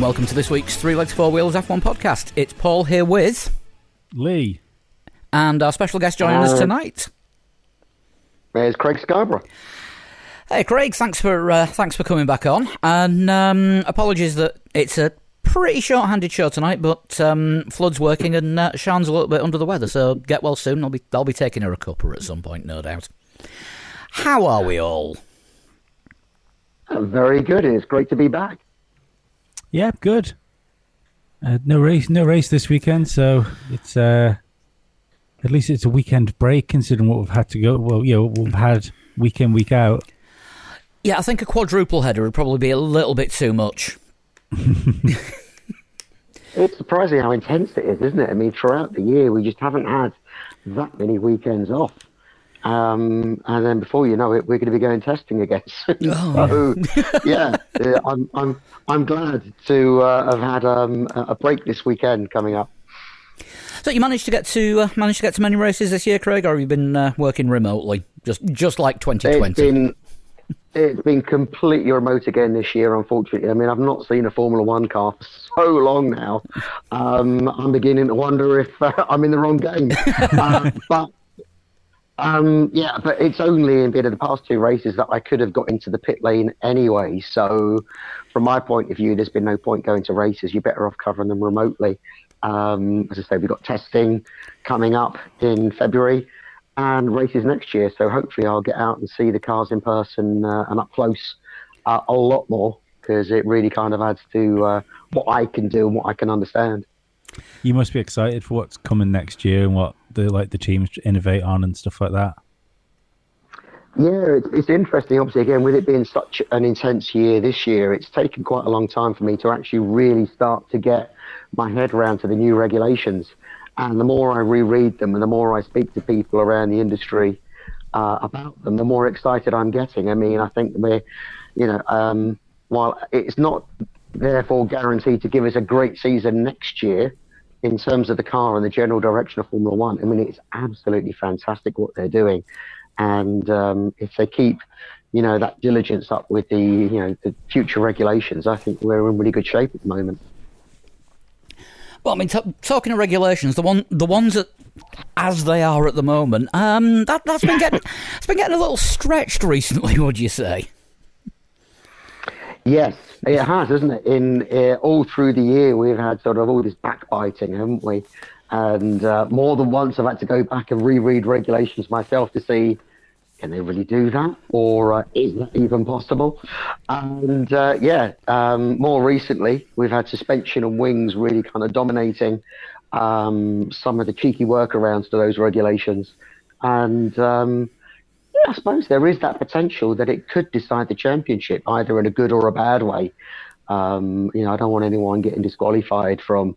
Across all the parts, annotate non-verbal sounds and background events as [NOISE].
Hi, and welcome to this week's Three Legs Four Wheels F1 podcast. It's Paul here with, Lee. and our special guest joining us tonight. There's Craig Scarborough. Hey, Craig, thanks for uh, thanks for coming back on, and um, apologies that it's a pretty short-handed show tonight, but um, Flood's working and uh, Sean's a little bit under the weather, so get well soon. I'll be I'll be taking her a cuppa at some point, no doubt. How are we all? Uh, Very good. It's great to be back. Yeah, good. Uh, no race, no race this weekend, so it's uh, at least it's a weekend break considering what we've had to go. Well, you know, we've had week in, week out. Yeah, I think a quadruple header would probably be a little bit too much. [LAUGHS] It's surprising how intense it is, isn't it? I mean, throughout the year, we just haven't had that many weekends off. Um, and then before you know it, we're going to be going testing again. [LAUGHS] so, [LAUGHS] yeah, I'm, I'm, I'm glad to uh, have had um, a break this weekend coming up. So you managed to get to uh, managed to get to many races this year, Craig, or have you been uh, working remotely, just just like It's 2020? been it's been completely remote again this year, unfortunately. I mean, I've not seen a Formula One car for so long now. Um, I'm beginning to wonder if uh, [LAUGHS] I'm in the wrong game. uh, but um, yeah, but it's only in bit of the past two races that I could have got into the pit lane anyway. So, from my point of view, there's been no point going to races. You're better off covering them remotely. Um, as I say, we've got testing coming up in February and races next year. So hopefully, I'll get out and see the cars in person uh, and up close uh, a lot more because it really kind of adds to uh, what I can do and what I can understand. You must be excited for what's coming next year and what the like the teams innovate on and stuff like that. Yeah, it's, interesting. Obviously, again, with it being such an intense year this year, it's taken quite a long time for me to actually really start to get my head around to the new regulations. And the more I reread them and the more I speak to people around the industry uh, about them, the more excited I'm getting. I mean, I think we're, you know, um, while it's not therefore guaranteed to give us a great season next year in terms of the car and the general direction of Formula One, I mean, it's absolutely fantastic what they're doing. And um, if they keep, you know, that diligence up with the, you know, the future regulations, I think we're in really good shape at the moment. Well, I mean, t- talking of regulations, the one, the ones that, as they are at the moment, um, that that's been getting, it's been getting a little stretched recently. [LAUGHS] Would you say? Yes, it has, hasn't it? In uh, all through the year, we've had sort of all this backbiting, haven't we? And uh, more than once, I've had to go back and reread regulations myself to see can they really do that, or uh, is that even possible? And uh, yeah, um, more recently, we've had suspension and wings really kind of dominating um, some of the cheeky workarounds to those regulations, and. Um, I suppose there is that potential that it could decide the championship either in a good or a bad way. Um, you know, I don't want anyone getting disqualified from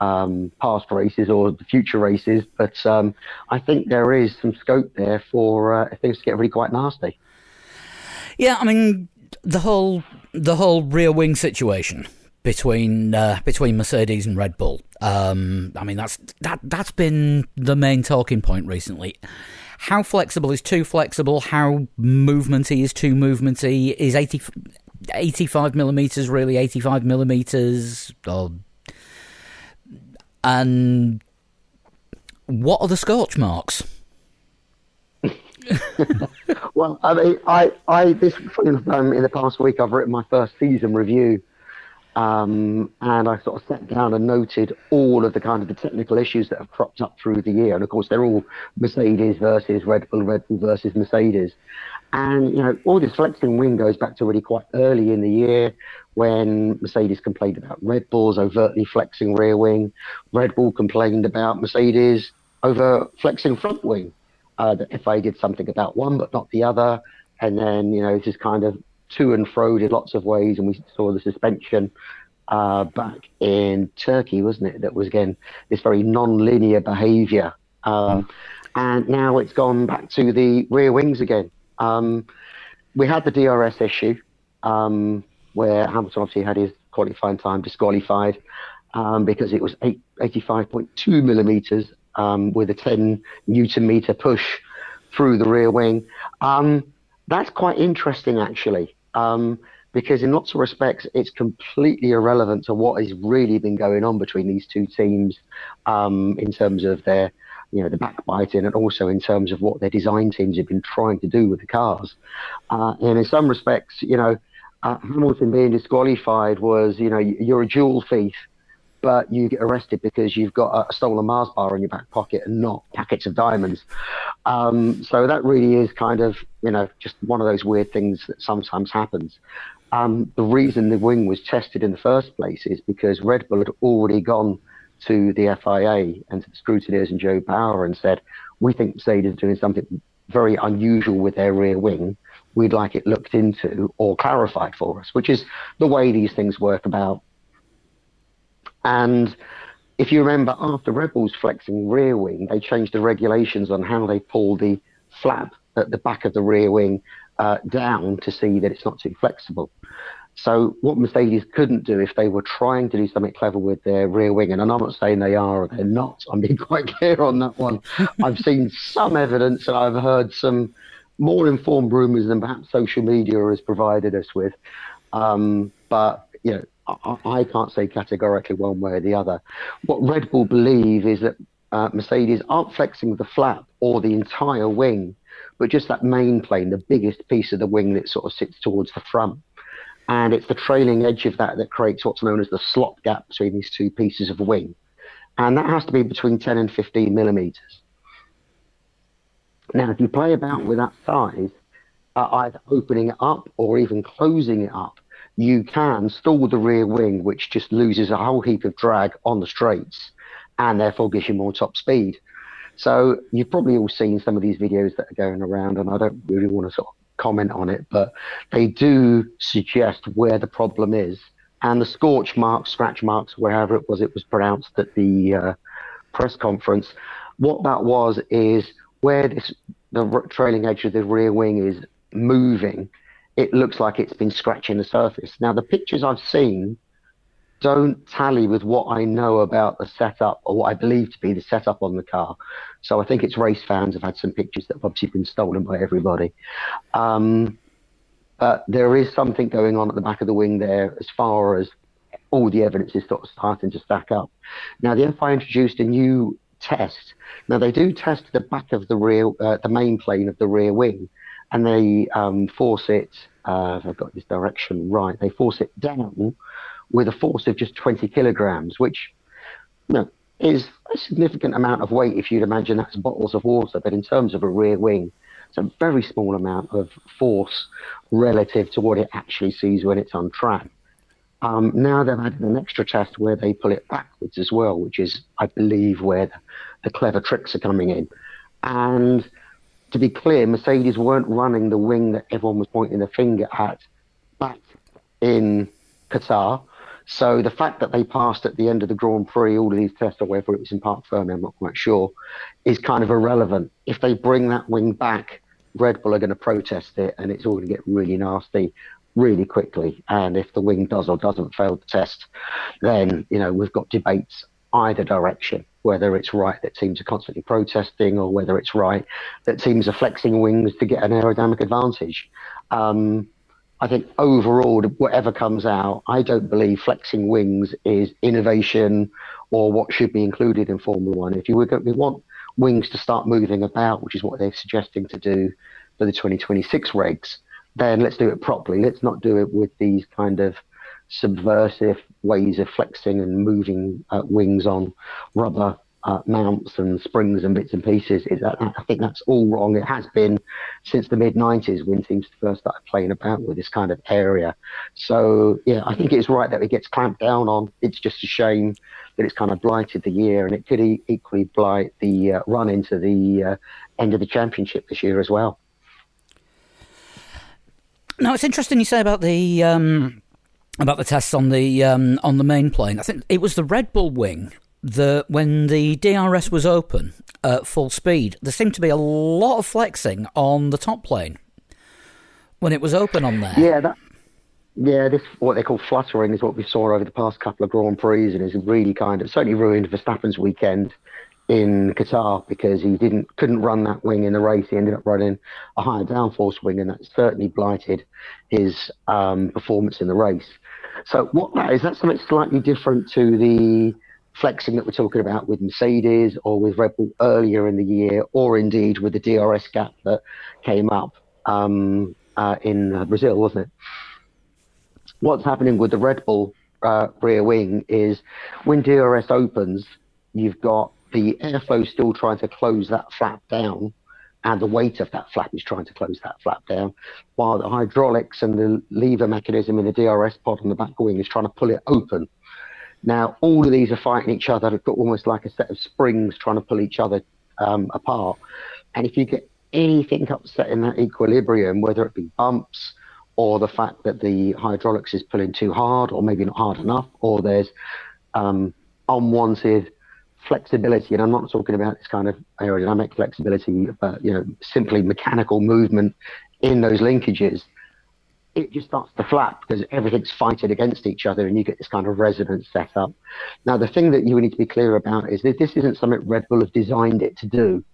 um, past races or the future races, but um, I think there is some scope there for uh, things to get really quite nasty. Yeah, I mean, the whole the whole rear wing situation between uh, between Mercedes and Red Bull. Um, I mean, that's that that's been the main talking point recently. How flexible is too flexible? How movementy is too movementy? Is 80, 85 millimeters really eighty five millimeters? Or, and what are the scorch marks? [LAUGHS] Well, I mean, I, I this funny enough, um, in the past week I've written my first season review, um, and I sort of sat down and noted all of the kind of the technical issues that have cropped up through the year, and of course they're all Mercedes versus Red Bull, Red Bull versus Mercedes, and you know all this flexing wing goes back to really quite early in the year when Mercedes complained about Red Bull's overtly flexing rear wing, Red Bull complained about Mercedes over flexing front wing uh, the FIA did something about one but not the other, and then you know it's just kind of to and fro in lots of ways, and we saw the suspension uh, back in Turkey, wasn't it? That was again this very non-linear behaviour, um, and now it's gone back to the rear wings again. Um, we had the DRS issue um, where Hamilton obviously had his qualifying time disqualified um, because it was eight, 85.2 millimeters um, with a 10 newton meter push through the rear wing. Um, that's quite interesting, actually. Um, because in lots of respects, it's completely irrelevant to what has really been going on between these two teams um, in terms of their, you know, the backbiting and also in terms of what their design teams have been trying to do with the cars. Uh, and in some respects, you know, uh, Hamilton being disqualified was, you know, you're a dual thief but you get arrested because you've got a stolen Mars bar in your back pocket and not packets of diamonds. Um, so that really is kind of, you know, just one of those weird things that sometimes happens. Um, the reason the wing was tested in the first place is because Red Bull had already gone to the FIA and to the scrutineers and Jo Bauer and said, we think Mercedes is doing something very unusual with their rear wing. We'd like it looked into or clarified for us, which is the way these things work about and if you remember, after Red Bull's flexing rear wing, they changed the regulations on how they pull the flap at the back of the rear wing uh, down to see that it's not too flexible. So what Mercedes couldn't do if they were trying to do something clever with their rear wing, and I'm not saying they are or they're not, I'm being [LAUGHS] quite clear on that one. I've seen some evidence and I've heard some more informed rumours than perhaps social media has provided us with. Um, but you know, I, can't say categorically one way or the other. What Red Bull believe is that uh, Mercedes aren't flexing the flap or the entire wing, but just that main plane, the biggest piece of the wing that sort of sits towards the front. And it's the trailing edge of that that creates what's known as the slot gap between these two pieces of wing. And that has to be between 10 and 15 millimeters. Now, if you play about with that size, uh, either opening it up or even closing it up, you can stall the rear wing, which just loses a whole heap of drag on the straights and therefore gives you more top speed. So you've probably all seen some of these videos that are going around, and I don't really want to sort of comment on it, but they do suggest where the problem is. And the scorch marks, scratch marks, wherever it was, it was pronounced at the uh, press conference. What that was is where this the trailing edge of the rear wing is moving it looks like it's been scratching the surface. Now, the pictures I've seen don't tally with what I know about the setup or what I believe to be the setup on the car. So I think it's race fans have had some pictures that have obviously been stolen by everybody. Um, but there is something going on at the back of the wing there as far as all the evidence is of starting to stack up. Now, the FIA introduced a new test. Now, they do test the back of the rear, uh, the main plane of the rear wing and they um, force it, uh, if I've got this direction right, they force it down with a force of just 20 kilograms, which you know, is a significant amount of weight if you'd imagine that's bottles of water. But in terms of a rear wing, it's a very small amount of force relative to what it actually sees when it's on track. Um, now they've added an extra test where they pull it backwards as well, which is, I believe, where the, the clever tricks are coming in. And to be clear, Mercedes weren't running the wing that everyone was pointing the finger at back in Qatar. So the fact that they passed at the end of the Grand Prix all of these tests, or whether it was in parc fermé, I'm not quite sure, is kind of irrelevant. If they bring that wing back, Red Bull are going to protest it, and it's all going to get really nasty really quickly. And if the wing does or doesn't fail the test, then you know we've got debates either direction whether it's right that teams are constantly protesting or whether it's right that teams are flexing wings to get an aerodynamic advantage. Um, I think overall, whatever comes out, I don't believe flexing wings is innovation or what should be included in Formula One. If you we want wings to start moving about, which is what they're suggesting to do for the 2026 regs, then let's do it properly. Let's not do it with these kind of subversive ways of flexing and moving uh, wings on rubber uh, mounts and springs and bits and pieces. It, I think that's all wrong. It has been since the mid 90s when teams first started playing about with this kind of area. So, yeah, I think it's right that it gets clamped down on. It's just a shame that it's kind of blighted the year and it could e- equally blight the uh, run into the uh, end of the championship this year as well. Now, it's interesting you say about the. Um about the tests on the um, on the main plane. I think it was the Red Bull wing that when the DRS was open at full speed, there seemed to be a lot of flexing on the top plane when it was open on there. Yeah, that, yeah, this what they call fluttering is what we saw over the past couple of Grand Prix, and is really kind of certainly ruined Verstappen's weekend in Qatar because he didn't couldn't run that wing in the race. He ended up running a higher downforce wing, and that certainly blighted his um, performance in the race. So what that is, that's something slightly different to the flexing that we're talking about with Mercedes or with Red Bull earlier in the year, or indeed with the DRS gap that came up um, uh, in Brazil, wasn't it? What's happening with the Red Bull uh, rear wing is when DRS opens, you've got the airflow still trying to close that flap down, and the weight of that flap is trying to close that flap down, while the hydraulics and the lever mechanism in the DRS pod on the back wing is trying to pull it open. Now, all of these are fighting each other. Almost like a set of springs trying to pull each other um, apart. And if you get anything upset in that equilibrium, whether it be bumps or the fact that the hydraulics is pulling too hard or maybe not hard enough, or there's um, unwanted flexibility, and I'm not talking about this kind of aerodynamic flexibility, but you know, simply mechanical movement in those linkages, it just starts to flap because everything's fighting against each other, and you get this kind of resonance set up. Now, the thing that you need to be clear about is that this isn't something Red Bull have designed it to do.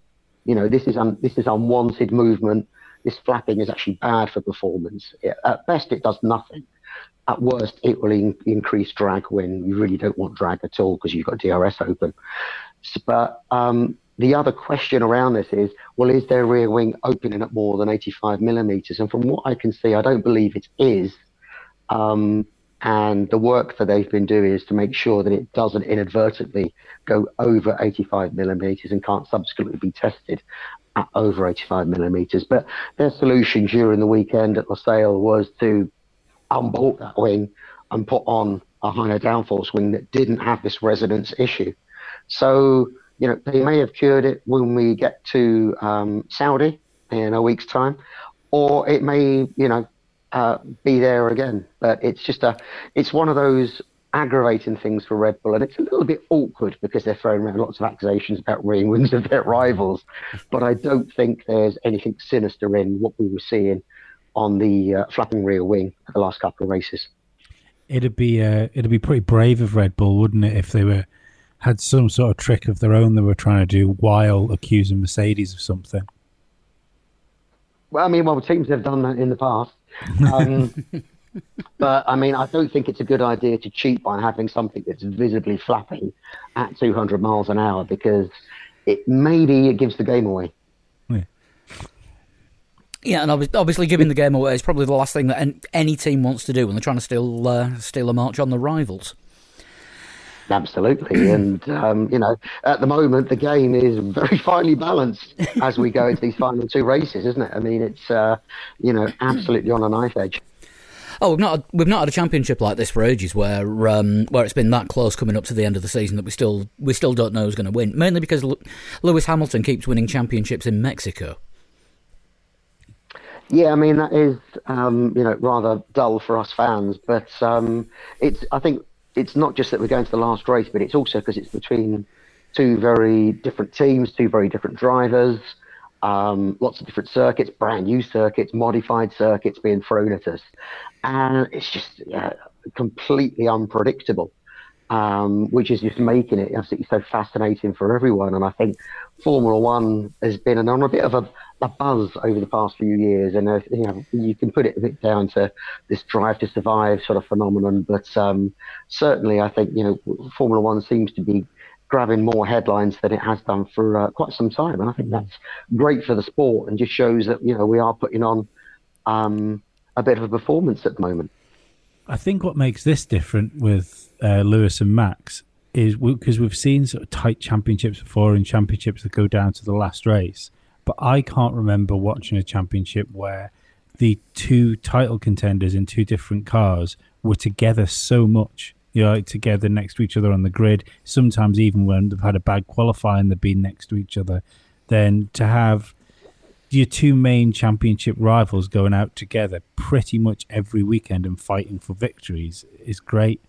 You know, this is un- this is unwanted movement. This flapping is actually bad for performance. At best, it does nothing. At worst, it will in- increase drag when you really don't want drag at all because you've got DRS open. But um, the other question around this is, well, is their rear wing opening at more than 85 millimeters? And from what I can see, I don't believe it is. Um, and the work that they've been doing is to make sure that it doesn't inadvertently go over 85 millimeters and can't subsequently be tested at over 85 millimeters. But their solution during the weekend at Losail was to unbolt that wing and put on a higher downforce wing that didn't have this resonance issue. So, you know, they may have cured it when we get to um, Saudi in a week's time, or it may, you know, uh, be there again. But it's just a, it's one of those aggravating things for Red Bull, and it's a little bit awkward because they're throwing around lots of accusations about rear wings of their rivals. But I don't think there's anything sinister in what we were seeing on the uh, flapping rear wing at the last couple of races. It'd be uh, it'd be pretty brave of Red Bull, wouldn't it, if they were had some sort of trick of their own they were trying to do while accusing Mercedes of something. Well, I mean, well, teams have done that in the past. Um, [LAUGHS] but I mean, I don't think it's a good idea to cheat by having something that's visibly flapping at 200 miles an hour because it maybe it gives the game away. Yeah. And obviously giving the game away is probably the last thing that any team wants to do when they're trying to steal uh, steal a march on the rivals. Absolutely, and um, you know, at the moment the game is very [LAUGHS] finely balanced as we go into these final two races, isn't it? I mean, it's uh, you know absolutely on a knife edge. Oh, we've not we've not had a championship like this for ages, where um, where it's been that close coming up to the end of the season that we still we still don't know who's going to win. Mainly because Lewis Hamilton keeps winning championships in Mexico. Yeah, I mean that is um, you know rather dull for us fans, but um, it's I think it's not just that we're going to the last race, but it's also because it's between two very different teams, two very different drivers, um, lots of different circuits, brand new circuits, modified circuits being thrown at us, and it's just yeah, completely unpredictable. Um, which is just making it absolutely so fascinating for everyone. And I think Formula One has been on a bit of a a buzz over the past few years, and uh, you know you can put it down to this drive to survive sort of phenomenon. But um, certainly, I think you know Formula One seems to be grabbing more headlines than it has done for uh, quite some time, and I think that's great for the sport and just shows that you know we are putting on um, a bit of a performance at the moment. I think what makes this different with uh, Lewis and Max is because we've seen sort of tight championships before and championships that go down to the last race but I can't remember watching a championship where the two title contenders in two different cars were together so much. You know, like together next to each other on the grid. Sometimes even when they've had a bad qualifying, they've been next to each other. Then to have your two main championship rivals going out together pretty much every weekend and fighting for victories is great.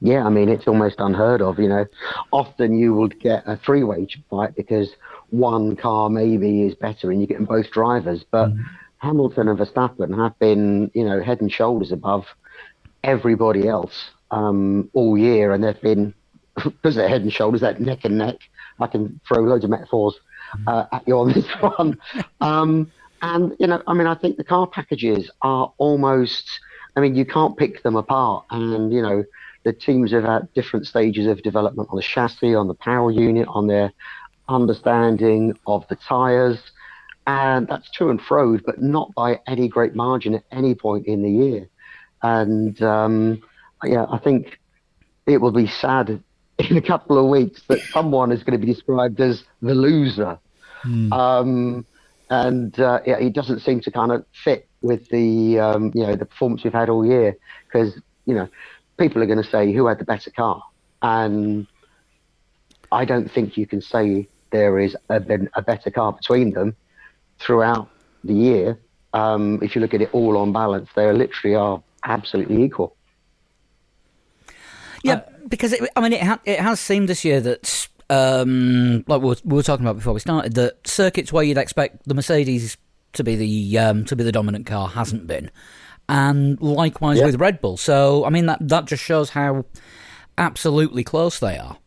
Yeah, I mean, it's almost unheard of. You know, often you would get a three way fight because one car maybe is better and you get them both drivers. But mm. Hamilton and Verstappen have been, you know, head and shoulders above everybody else um, all year, and they've been [LAUGHS] because they're head and shoulders, they're neck and neck. I can throw loads of metaphors uh, at you on this [LAUGHS] one. Um, and, you know, I mean, I think the car packages are almost, I mean, you can't pick them apart. And, you know, the teams have at different stages of development on the chassis, on the power unit, on their understanding of the tyres. And that's to and fro, but not by any great margin at any point in the year. And um, yeah, I think it will be sad [LAUGHS] in a couple of weeks that someone is going to be described as the loser. Mm. Um, and uh, yeah, he doesn't seem to kind of fit with the um, you know the performance we've had all year because you know people are going to say who had the better car, and I don't think you can say there is a, a better car between them throughout the year. Um, if you look at it all on balance, they literally are absolutely equal. Yeah, uh, because it, I mean, it, ha- it has seemed this year that um, like we were, we were, talking about before we started, that circuits where you'd expect the Mercedes to be the um, to be the dominant car hasn't been, and likewise with Red Bull. So I mean that that just shows how absolutely close they are.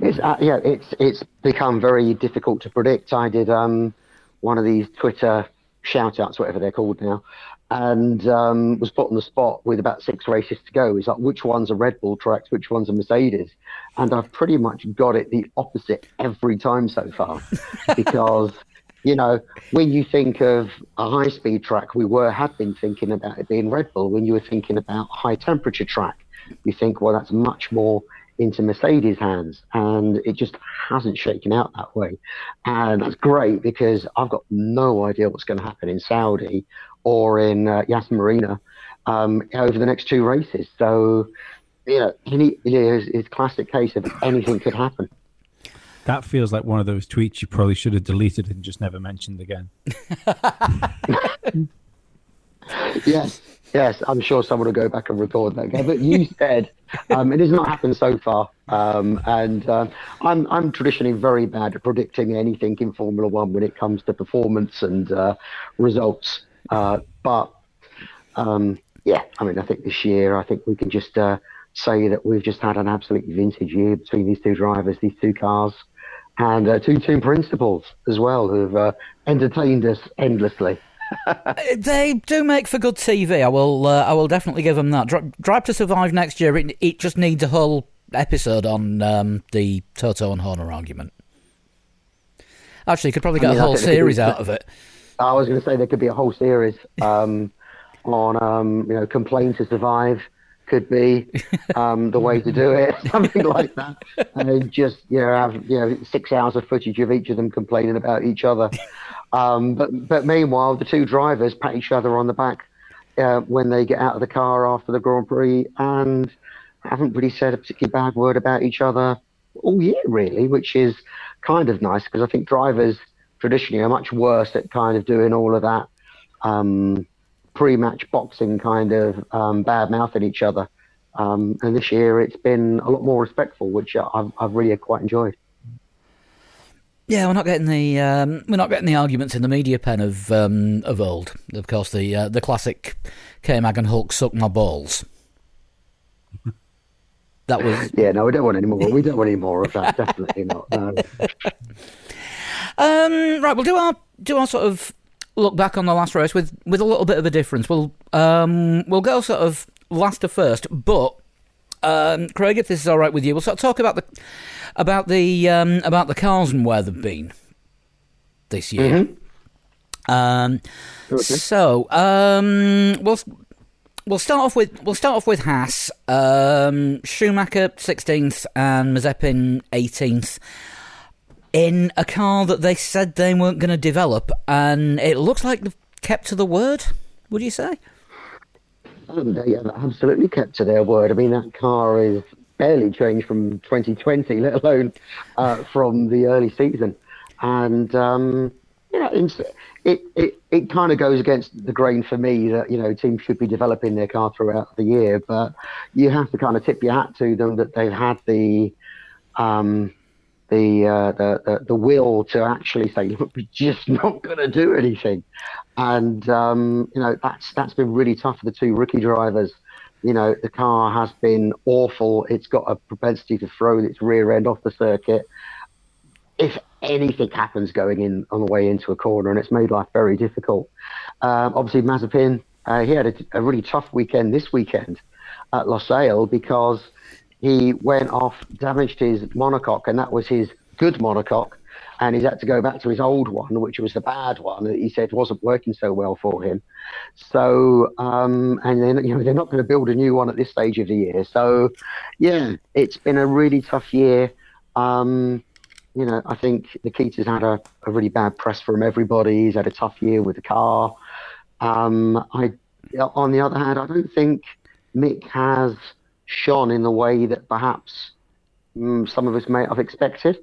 It's uh, yeah, it's it's become very difficult to predict. I did um, one of these Twitter shout outs, whatever they're called now, and um, was put on the spot with about six races to go. It's like which one's are Red Bull tracks, which one's are Mercedes, and I've pretty much got it the opposite every time so far, [LAUGHS] because you know when you think of a high speed track, we were had been thinking about it being Red Bull. When you were thinking about high temperature track, you think well that's much more into Mercedes' hands, and it just hasn't shaken out that way. And that's great because I've got no idea what's going to happen in Saudi or in uh, Yas Marina um, over the next two races. So, you know, it is, it's classic case of anything could happen. That feels like one of those tweets you probably should have deleted and just never mentioned again. [LAUGHS] [LAUGHS] yes, yes, I'm sure someone will go back and record that. But you said um, it has not happened so far, um, and uh, I'm I'm traditionally very bad at predicting anything in Formula One when it comes to performance and uh, results. Uh, but um, yeah, I mean, I think this year, I think we can just uh, say that we've just had an absolutely vintage year between these two drivers, these two cars, and uh, two team principals as well, who've uh, entertained us endlessly. [LAUGHS] they do make for good TV. I will. Uh, I will definitely give them that. Drive to Survive next year. It, it just needs a whole episode on um, the Toto and Horner argument. Actually, you could probably get I mean, a whole series out of it. I was going to say there could be a whole series um, [LAUGHS] on um, you know complain to survive could be um, the way to do it, [LAUGHS] something like that, and just you know have you know six hours of footage of each of them complaining about each other. Um, but but meanwhile, the two drivers pat each other on the back uh, when they get out of the car after the Grand Prix and haven't really said a particularly bad word about each other all year, really, which is kind of nice because I think drivers traditionally are much worse at kind of doing all of that um, pre-match boxing kind of um, bad mouthing each other. Um, and this year it's been a lot more respectful, which I've, I've really quite enjoyed. Yeah, we're not getting the um, we're not getting the arguments in the media pen of um, of old. Of course, the uh, the classic K Mag and Hulk suck my balls. [LAUGHS] That was yeah. No, we don't want any more. We don't want any more of that. [LAUGHS] Definitely not. No. Um, right, we'll do our do our sort of look back on the last race with with a little bit of a difference. We'll um, we'll go sort of last to first, but um, Craig, if this is all right with you, we'll sort of talk about the about the um, about the cars and where they've been this year. Mm-hmm. Um, okay. So um, we'll we'll start off with we'll start off with Haas, um, Schumacher sixteenth and Mazepin eighteenth in a car that they said they weren't going to develop, and it looks like they've kept to the word. Would you say? Um, they have absolutely kept to their word. I mean, that car is barely changed from 2020, [LAUGHS] let alone uh, from the early season. And um, you know, it it, it kind of goes against the grain for me that you know teams should be developing their car throughout the year, but you have to kind of tip your hat to them that they've had the um, the, uh, the, the, the will to actually say, [LAUGHS] look, we're just not going to do anything, and um, you know that's that's been really tough for the two rookie drivers You know, the car has been awful. It's got a propensity to throw its rear end off the circuit. If anything happens going in on the way into a corner, and it's made life very difficult. Um, obviously, Mazepin, uh, he had a, a, really tough weekend this weekend at Losail because he went off, damaged his monocoque, and that was his good monocoque and he's had to go back to his old one, which was the bad one that he said wasn't working so well for him. So, um, and then you know they're not going to build a new one at this stage of the year. So, yeah, it's been a really tough year. Um, you know, I think Nikita's had a, a really bad press from everybody. He's had a tough year with the car. Um, I, on the other hand, I don't think Mick has shone in the way that perhaps mm, some of us may have expected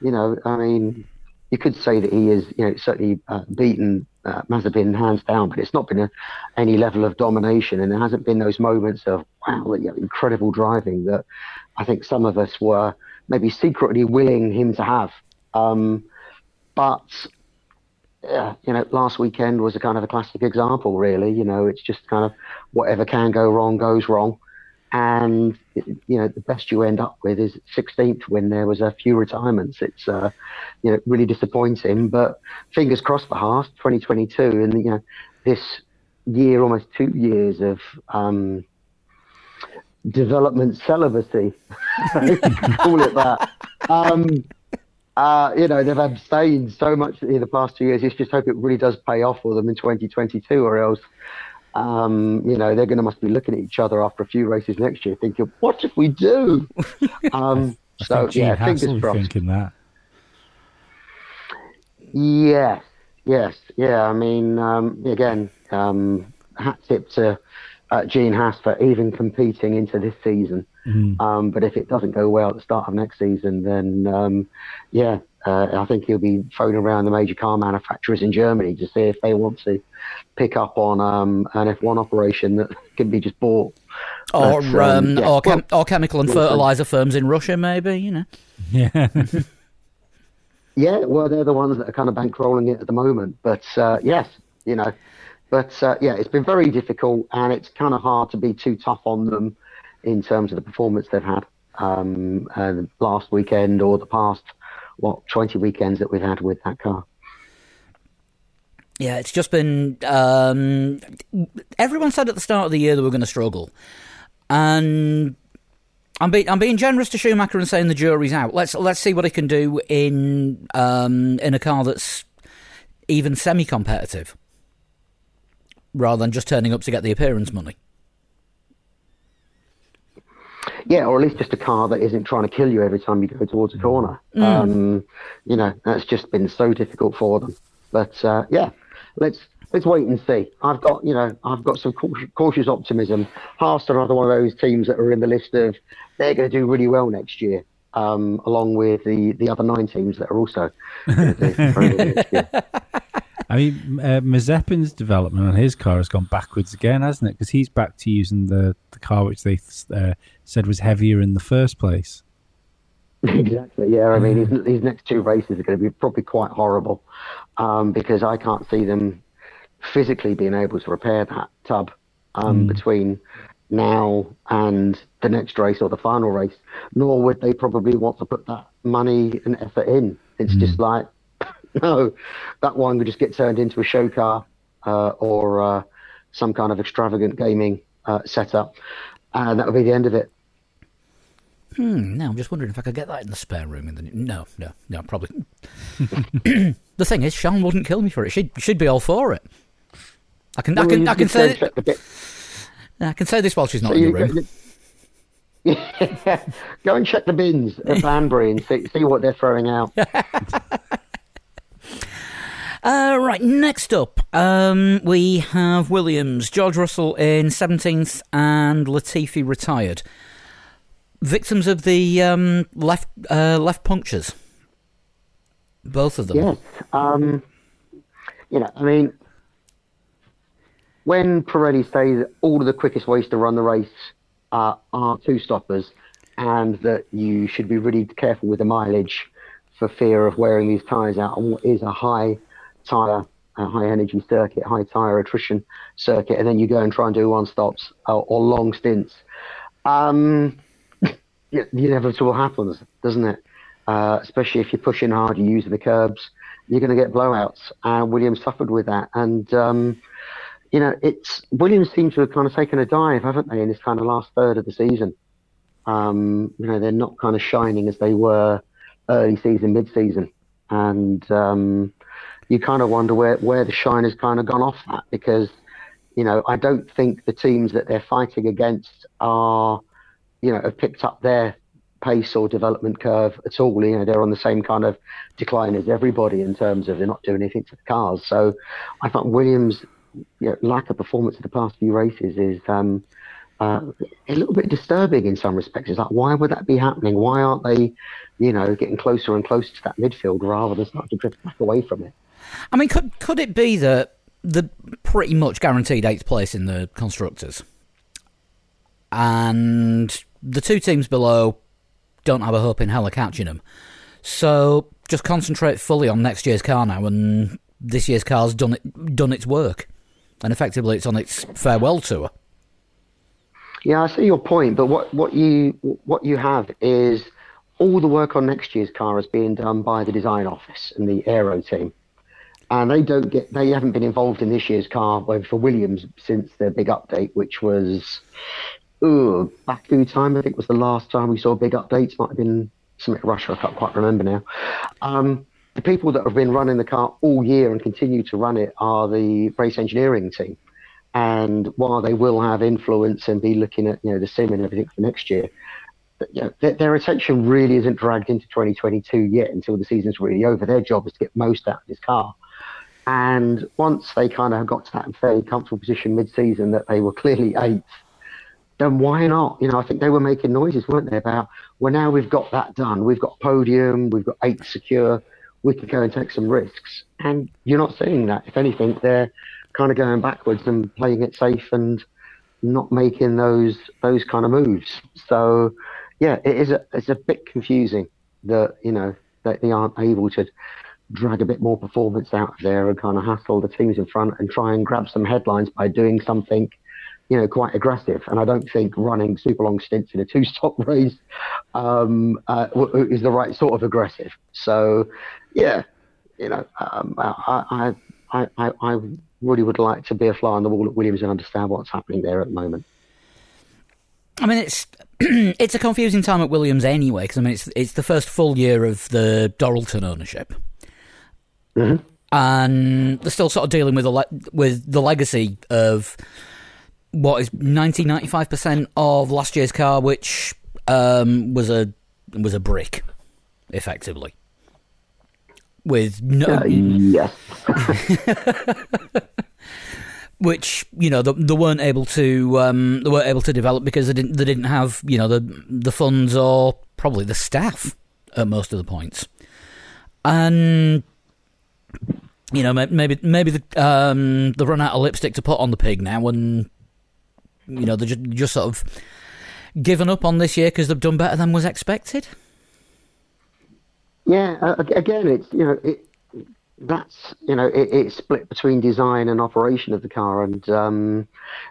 you know, I mean, you could say that he is, you know, certainly uh, beaten uh, Mazepin hands down, but it's not been a, any level of domination, and there hasn't been those moments of wow, you know, incredible driving that I think some of us were maybe secretly willing him to have. Um, but yeah, you know, last weekend was a kind of a classic example, really. You know, it's just kind of whatever can go wrong goes wrong and you know the best you end up with is 16th when there was a few retirements. It's uh, you know really disappointing, but fingers crossed for Haas 2022, and you know this year, almost two years of um, development celibacy, [LAUGHS] call it that. Um, uh, you know they've abstained so much in the past two years. Let's just hope it really does pay off for them in 2022, or else um, you know, they're going to must be looking at each other after a few races next year, thinking, "What if we do?" [LAUGHS] Um, so yeah, fingers crossed. Thinking that. Yes, yes, yeah. I mean, um, again, um, hat tip to uh, Gene Haas for even competing into this season. Mm. Um, but if it doesn't go well at the start of next season, then um, yeah, uh, I think he'll be phoning around the major car manufacturers in Germany to see if they want to pick up on um, an F1 operation that can be just bought. Or um, um, yeah. or, chem- well, or, chemical and fertilizer firms in Russia, maybe you know. Yeah. [LAUGHS] yeah, well, they're the ones that are kind of bankrolling it at the moment. But uh, yes, you know, but uh, yeah, it's been very difficult, and it's kind of hard to be too tough on them in terms of the performance they've had um, uh, last weekend or the past what 20 weekends that we've had with that car. Yeah, it's just been. Um, everyone said at the start of the year that we're going to struggle, and I'm being I'm being generous to Schumacher and saying the jury's out. Let's let's see what he can do in um, in a car that's even semi-competitive, rather than just turning up to get the appearance money. Yeah, or at least just a car that isn't trying to kill you every time you go towards a corner. Mm. Um, you know, that's just been so difficult for them. But uh, yeah, let's let's wait and see. I've got you know I've got some cautious, cautious optimism. Haas are another one of those teams that are in the list of they're going to do really well next year. Um, along with the, the other nine teams that are also [LAUGHS] [LAUGHS] I mean, uh, Mazepin's development on his car has gone backwards again, hasn't it? Because he's back to using the, the car which they uh, said was heavier in the first place. Exactly. Yeah. I mean, his, his next two races are going to be probably quite horrible um, because I can't see them physically being able to repair that tub um, mm. between now and the next race or the final race. Nor would they probably want to put that money and effort in. It's mm. just like [LAUGHS] no, that one would just get turned into a show car uh, or uh, some kind of extravagant gaming uh, setup, and that would be the end of it. Hmm. Now I'm just wondering if I could get that in the spare room. In the no, no, no, probably. [LAUGHS] the thing is, Sean wouldn't kill me for it. She'd she'd be all for it. I can well, I can I can say I can say this while she's not so in the room. Yeah, [LAUGHS] go and check the bins at Banbury and see, see what they're throwing out. Uh, right, next up, um, we have Williams, George Russell in 17th, and Latifi retired. Victims of the um, left uh, left punctures. Both of them. Yes. Um, you know, I mean, when Pirelli say that all of the quickest ways to run the race uh, are two stoppers, and that you should be really careful with the mileage for fear of wearing these tyres out on what is a high tyre a high energy circuit, high tire attrition circuit, and then you go and try and do one stops or, or long stints. Um, [LAUGHS] the inevitable happens, doesn't it? Uh, especially if you're pushing hard, you use the curbs, you're going to get blowouts. And Williams suffered with that. And, um, you know, it's Williams seem to have kind of taken a dive, haven't they, in this kind of last third of the season? Um, you know, they're not kind of shining as they were early season, mid season. And um, you kind of wonder where, where the shine has kind of gone off that because, you know, I don't think the teams that they're fighting against are, you know, have picked up their pace or development curve at all. You know, they're on the same kind of decline as everybody in terms of they're not doing anything to the cars. So I thought Williams' you know, lack of performance in the past few races is um, uh, a little bit disturbing in some respects. It's like, why would that be happening? Why aren't they, you know, getting closer and closer to that midfield rather than starting to drift back away from it? I mean, could could it be that the pretty much guaranteed eighth place in the constructors, and the two teams below don't have a hope in hell of catching them. So just concentrate fully on next year's car now, and this year's car's done it, done its work, and effectively it's on its farewell tour. Yeah, I see your point, but what, what you what you have is all the work on next year's car is being done by the design office and the aero team, and they don't get they haven't been involved in this year's car for Williams since their big update, which was ooh, Baku time. I think was the last time we saw big updates. Might have been something Russia. I can't quite remember now. Um, the people that have been running the car all year and continue to run it are the race engineering team. And while they will have influence and be looking at you know the sim and everything for next year, you know, their, their, attention really isn't dragged into 2022 yet until the season's really over. Their job is to get most out of this car. And once they kind of got to that fairly comfortable position mid-season that they were clearly eighth then why not? You know, I think they were making noises, weren't they, about, well, now we've got that done. We've got podium, we've got eighth secure, we can go and take some risks. And you're not seeing that. If anything, they're kind of going backwards and playing it safe and not making those those kind of moves. So, yeah, it is a, it's a bit confusing that, you know, that they aren't able to drag a bit more performance out of there and kind of hustle the teams in front and try and grab some headlines by doing something – you know, quite aggressive. And I don't think running super long stints in a two stop [LAUGHS] race um, uh, is the right sort of aggressive. So, yeah, you know, um, I, I, I, I really would like to be a fly on the wall at Williams and understand what's happening there at the moment. I mean, it's [CLEARS THROAT] it's a confusing time at Williams anyway, because I mean, it's it's the first full year of the Dorilton ownership. Mm-hmm. And they're still sort of dealing with the le- with the legacy of what is 90 95% of last year's car which um, was a was a brick effectively. With no uh, yes. [LAUGHS] Which you know they, they, weren't able to um, they weren't able to develop because they didn't they didn't have you know the the funds or probably the staff at most of the points. And you know maybe maybe the um, run out of lipstick to put on the pig now and you know, they're just, just sort of given up on this year because they've done better than was expected? Yeah, uh, again, it's you know it that's you know it, it's split between design and operation of the car, and um,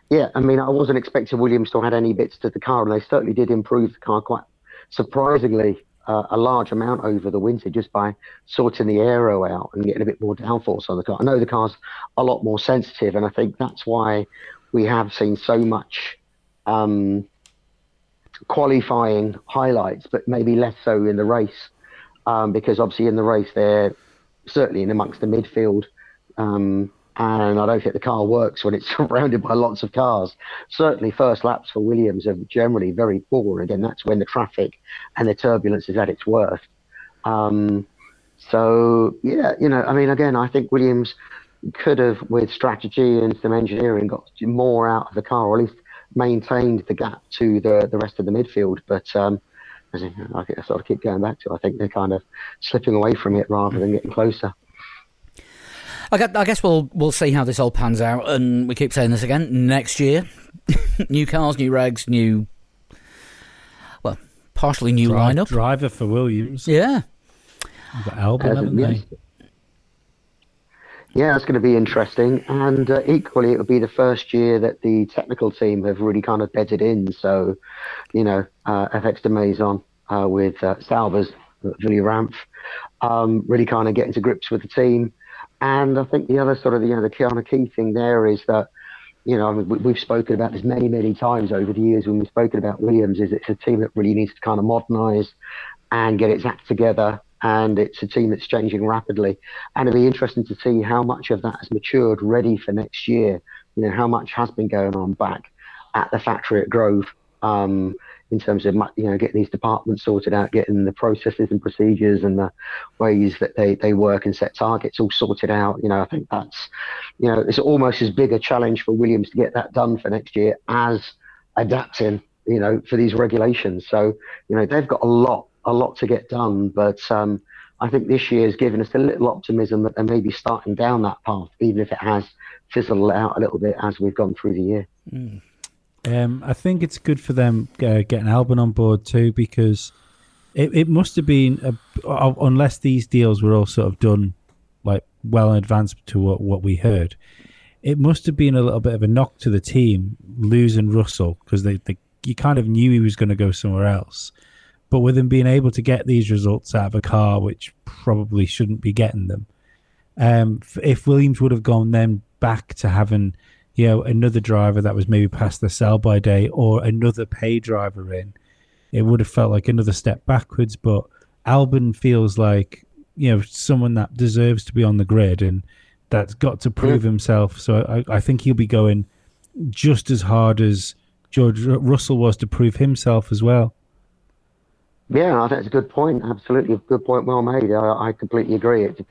yeah, I mean I wasn't expecting Williams to add any bits to the car, and they certainly did improve the car quite surprisingly uh, a large amount over the winter just by sorting the aero out and getting a bit more downforce on the car. I know the car's a lot more sensitive, and I think that's why we have seen so much um, qualifying highlights, but maybe less so in the race, um, because obviously in the race they're certainly in amongst the midfield. Um, and I don't think the car works when it's [LAUGHS] surrounded by lots of cars. Certainly, first laps for Williams are generally very poor. Again, that's when the traffic and the turbulence is at its worst. Um, so, yeah, you know, I mean, again, I think Williams could have, with strategy and some engineering, got more out of the car, or at least maintained the gap to the the rest of the midfield. But um, I sort of keep going back to, I think they're kind of slipping away from it rather than getting closer. I guess we'll we'll see how this all pans out, and we keep saying this again next year. [LAUGHS] new cars, new regs, new well, partially new Drive, lineup. Driver for Williams. Yeah, You've got Albon, haven't they? Yeah, it's going to be interesting, and uh, equally, it will be the first year that the technical team have really kind of bedded in. So, you know, uh, FX Demaison uh, with uh, Salvers, Julie Ramph, um, really kind of getting to grips with the team. And I think the other sort of, you know, the key thing there is that, you know, we've spoken about this many, many times over the years when we've spoken about Williams, is it's a team that really needs to kind of modernise and get its act together. And it's a team that's changing rapidly. And it'll be interesting to see how much of that has matured ready for next year. You know, how much has been going on back at the factory at Grove. Um, in terms of you know getting these departments sorted out, getting the processes and procedures and the ways that they, they work and set targets all sorted out. You know, I think that's you know it's almost as big a challenge for Williams to get that done for next year as adapting you know for these regulations. So you know they've got a lot a lot to get done, but um, I think this year has given us a little optimism that they may be starting down that path, even if it has fizzled out a little bit as we've gone through the year. Mm. Um, I think it's good for them uh, getting Albon on board too because it, it must have been a, uh, unless these deals were all sort of done like well in advance to what, what we heard. It must have been a little bit of a knock to the team losing Russell because they, they you kind of knew he was going to go somewhere else. But with him being able to get these results out of a car which probably shouldn't be getting them, um, if Williams would have gone then back to having you know, another driver that was maybe past the sell by day or another pay driver in, it would have felt like another step backwards. But Albon feels like, you know, someone that deserves to be on the grid and that's got to prove yeah. himself. So I, I think he'll be going just as hard as George Russell was to prove himself as well. Yeah, I think it's a good point. Absolutely, a good point. Well made. I, I completely agree. It's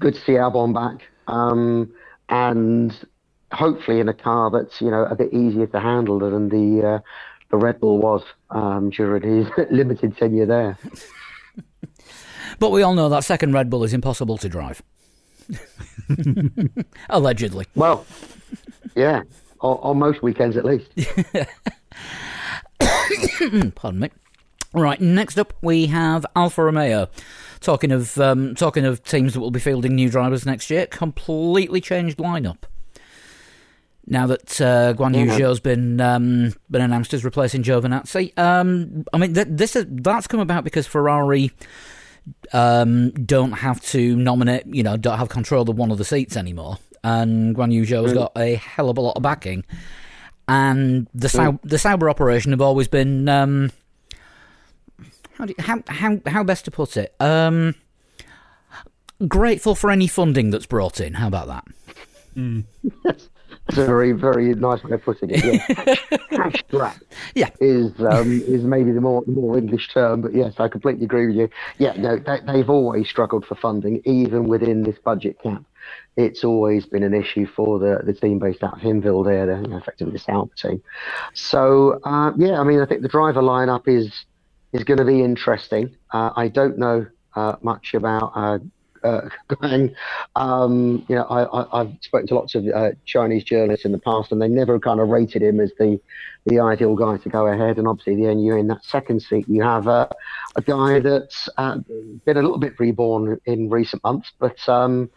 good to see Albon back. Um, and hopefully in a car that's you know a bit easier to handle than the uh, the Red Bull was um, during his [LAUGHS] limited tenure there. [LAUGHS] but we all know that second Red Bull is impossible to drive. [LAUGHS] Allegedly. Well, yeah, on, on most weekends at least. Pardon me. Right, next up we have Alfa Romeo. Talking of um, talking of teams that will be fielding new drivers next year, completely changed lineup now that uh, Guan Yu Zhou's been um, been announced as replacing Giovinazzi. Um, I mean, th- this is that's come about because Ferrari um, don't have to nominate, you know, don't have control of one of the seats anymore, and Guan Yu Zhou's mm. got a hell of a lot of backing. And the mm. the Sauber operation have always been um, how, you, how how how best to put it? Um, grateful for any funding that's brought in. How about that? Mm. [LAUGHS] That's a very, very nice way of putting it. Yeah. [LAUGHS] Cash strapped yeah. is um, is maybe the more the more English term, but yes, I completely agree with you. Yeah, no, they, they've always struggled for funding, even within this budget cap. It's always been an issue for the, the team based out of Hinwil there, the, you know, effectively the Sauber team. So uh, yeah, I mean, I think the driver lineup is is going to be interesting. Uh, I don't know uh, much about uh, [LAUGHS] Um, you know, I, have spoken to lots of uh, Chinese journalists in the past, and they never kind of rated him as the the ideal guy to go ahead. And obviously, then you're in that second seat. You have uh, a guy that's uh, been a little bit reborn in recent months, but um,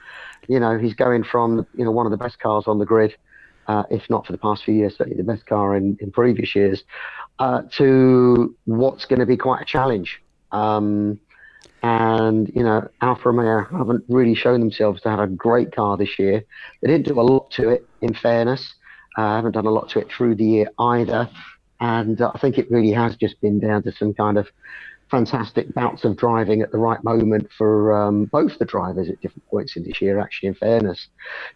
you know, he's going from you know one of the best cars on the grid. Uh, if not for the past few years, certainly the best car in, in previous years, uh, to what's going to be quite a challenge. Um, and you know Alfa Romeo haven't really shown themselves to have a great car this year. They didn't do a lot to it, in fairness. Uh, haven't done a lot to it through the year either, and uh, I think it really has just been down to some kind of fantastic bouts of driving at the right moment for um, both the drivers at different points in this year. Actually, in fairness,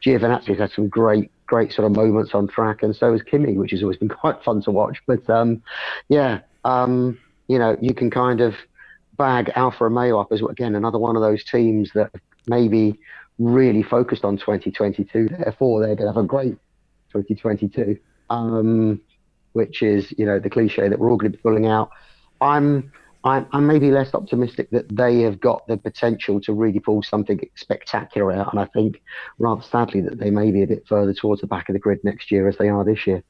Giovinazzi's had some great, great sort of moments on track, and so has Kimi, which has always been [LAUGHS] quite fun to watch. But um, yeah, um, you know, you can kind of bag Alfa Romeo up as again another one of those teams that maybe really focused on 2022. Therefore, they're going to have a great 2022, um, which is you know the cliche that we're all going to be pulling out. I'm I'm, I'm maybe less optimistic that they have got the potential to really pull something spectacular out, and I think rather sadly that they may be a bit further towards the back of the grid next year as they are this year.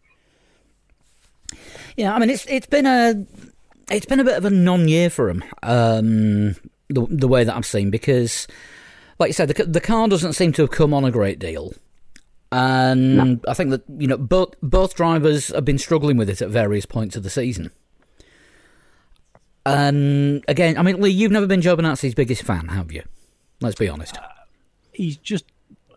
Yeah, I mean it's it's been a it's been a bit of a non-year for him. Um, the the way that I've seen because like you said, the, the car doesn't seem to have come on a great deal. And no. I think that you know both both drivers have been struggling with it at various points of the season. And again, I mean, Lee, you've never been Giovinazzi's biggest fan, have you? Let's be honest. Uh, he's just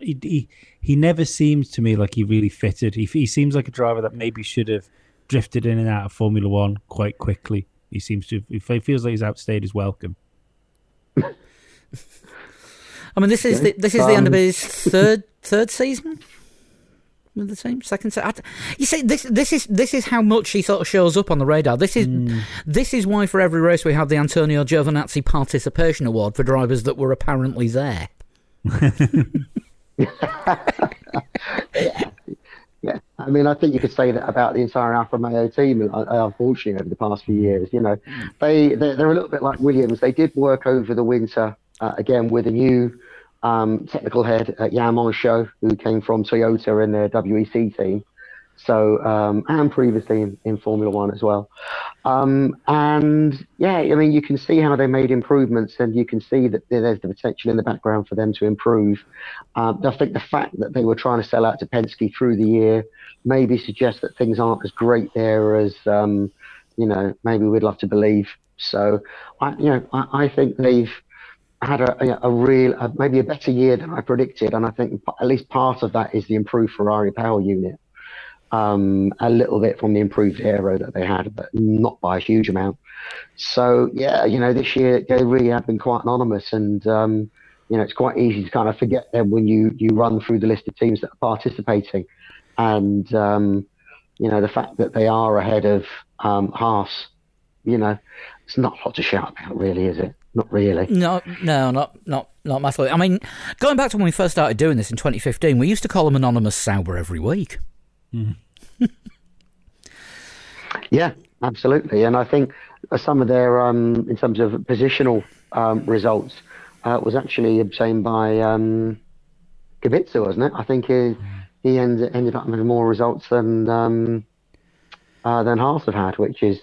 he, he, he never seems to me like he really fitted. He he seems like a driver that maybe should have drifted in and out of Formula One quite quickly. He seems to. He feels like he's outstayed his welcome. I mean, this is the, this is um, the end of his third third season with the team. Second set. You see, this this is this is how much he sort of shows up on the radar. This is mm. this is why for every race we have the Antonio Giovinazzi Participation Award for drivers that were apparently there. yeah. [LAUGHS] [LAUGHS] [LAUGHS] yeah, I mean, I think you could say that about the entire Alfa Romeo team. Uh, unfortunately, over the past few years, you know, they they're, they're a little bit like Williams. They did work over the winter uh, again with a new um, technical head at Jan Monchaux, who came from Toyota in their WEC team. So, um, and previously in, in, Formula One as well. Um, and yeah, I mean, you can see how they made improvements and you can see that there's the potential in the background for them to improve. Um, I think the fact that they were trying to sell out to Penske through the year maybe suggests that things aren't as great there as, um, you know, maybe we'd love to believe. So, I, you know, I, I think they've, had a, a real, a, maybe a better year than I predicted, and I think at least part of that is the improved Ferrari power unit. Um, a little bit from the improved aero that they had, but not by a huge amount. So yeah, you know, this year they really have been quite anonymous, and um, you know, it's quite easy to kind of forget them when you you run through the list of teams that are participating, and um, you know, the fact that they are ahead of um, Haas, you know, it's not a lot to shout about, really, is it? Not really. No, no, not not not massively. I mean, going back to when we first started doing this in 2015, we used to call them anonymous Sauber every week. Mm. [LAUGHS] yeah, absolutely. And I think some of their, um, in terms of positional um, results, uh, was actually obtained by um, Kubica, wasn't it? I think he he ended, up having more results than um, uh, than Haas have had, which is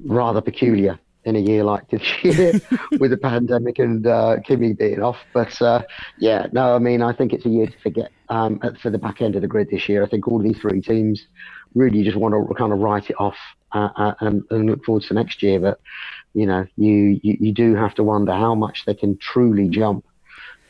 rather peculiar in a year like this [LAUGHS] year with the pandemic and uh, Kimi being off. But uh, yeah, no, I mean, I think it's a year to forget um, for the back end of the grid this year. I think all these three teams really just want to kind of write it off uh, uh, and, and, look forward to next year. But you know, you, you, you do have to wonder how much they can truly jump.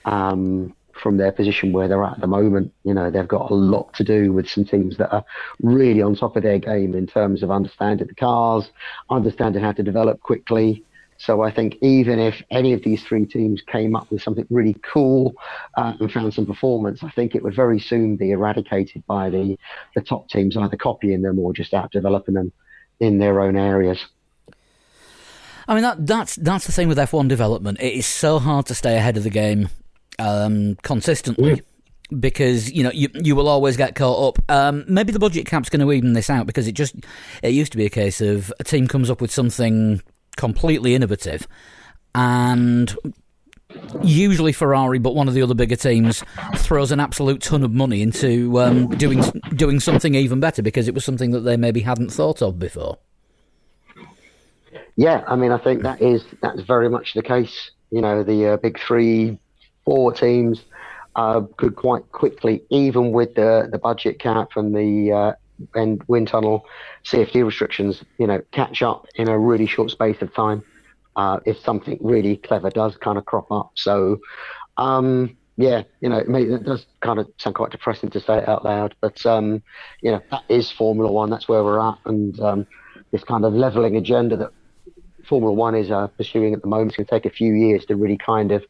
Um, from their position where they're at at the moment. You know, they've got a lot to do with some teams that are really on top of their game in terms of understanding the cars, understanding how to develop quickly. So I think even if any of these three teams came up with something really cool uh, and found some performance, I think it would very soon be eradicated by the, the top teams, either copying them or just out developing them in their own areas. I mean that that's that's the thing with F1 development. It is so hard to stay ahead of the game um, consistently. Mm. Because you know you you will always get caught up. Um, maybe the budget cap's going to even this out because it just it used to be a case of a team comes up with something completely innovative, and usually Ferrari, but one of the other bigger teams throws an absolute ton of money into um, doing doing something even better because it was something that they maybe hadn't thought of before. Yeah, I mean, I think that is that's very much the case. You know, the uh, big three four teams uh, could quite quickly, even with the, the budget cap and the uh, and wind tunnel CFD restrictions, you know, catch up in a really short space of time uh, if something really clever does kind of crop up. So, um, yeah, you know, it, does kind of sound quite depressing to say it out loud, but um, you know, that is Formula One. That's where we're at, and um, this kind of leveling agenda that Formula One is uh, pursuing at the moment is going to take a few years to really kind of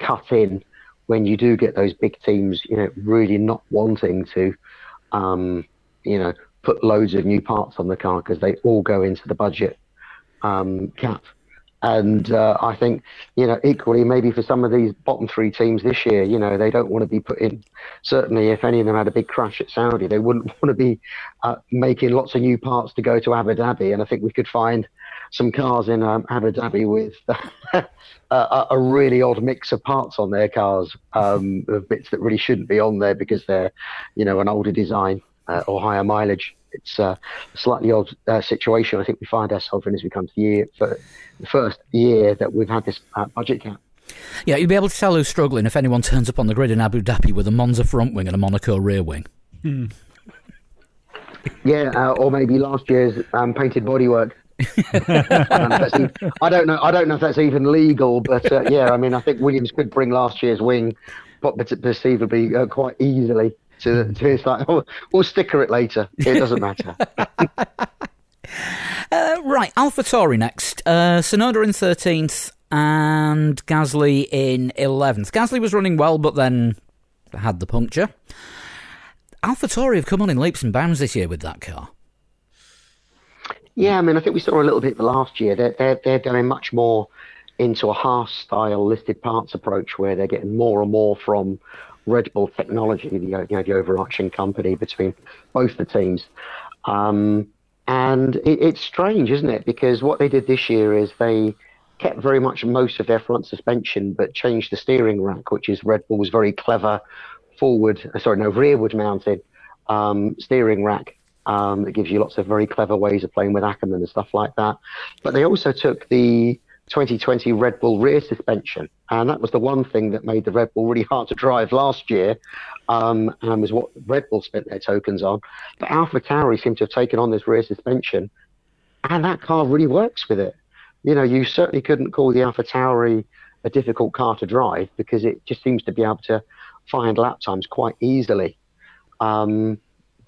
cut in when you do get those big teams, you know, really not wanting to, um, you know, put loads of new parts on the car because they all go into the budget um, cap. And uh, I think, you know, equally, maybe for some of these bottom three teams this year, you know, they don't want to be put in. Certainly, if any of them had a big crash at Saudi, they wouldn't [LAUGHS] want to be uh, making lots of new parts to go to Abu Dhabi. And I think we could find some cars in um, Abu Dhabi with [LAUGHS] a, a, really odd mix of parts on their cars, um, of bits that really shouldn't be on there because they're, you know, an older design uh, or higher mileage. It's uh, a slightly odd uh, situation. I think we find ourselves in as we come to the year for the first year that we've had this uh, budget cap. Yeah, you'd be able to tell who's struggling if anyone turns up on the grid in Abu Dhabi with a Monza front wing and a Monaco rear wing. Yeah, uh, or maybe last year's um, painted bodywork. I don't know. I don't know if that's even legal, but uh, yeah, I mean, I think Williams could bring last year's wing, but perceivably uh, quite easily to, to it's like, oh, we'll sticker it later. It doesn't matter. [LAUGHS] uh, right, AlphaTauri next. Uh, Tsunoda in thirteenth and Gasly in eleventh. Gasly was running well, but then had the puncture. AlphaTauri have come on in leaps and bounds this year with that car. Yeah, I mean, I think we saw a little bit last year. They're, they're, they're going much more into a Haas style listed parts approach where they're getting more and more from Red Bull Technology, the, you know, the overarching company between both the teams. Um, and it, it's strange, isn't it? Because what they did this year is they kept very much most of their front suspension, but changed the steering rack, which is Red Bull's very clever forward, sorry, no, rearward mounted um, steering rack um, that gives you lots of very clever ways of playing with Ackermann and stuff like that. But they also took the 2020 Red Bull rear suspension, and that was the one thing that made the Red Bull really hard to drive last year, um, and was what Red Bull spent their tokens on. But Alpha AlphaTauri seemed to have taken on this rear suspension, and that car really works with it. You know, you certainly couldn't call the Alpha AlphaTauri a difficult car to drive because it just seems to be able to find lap times quite easily. Um,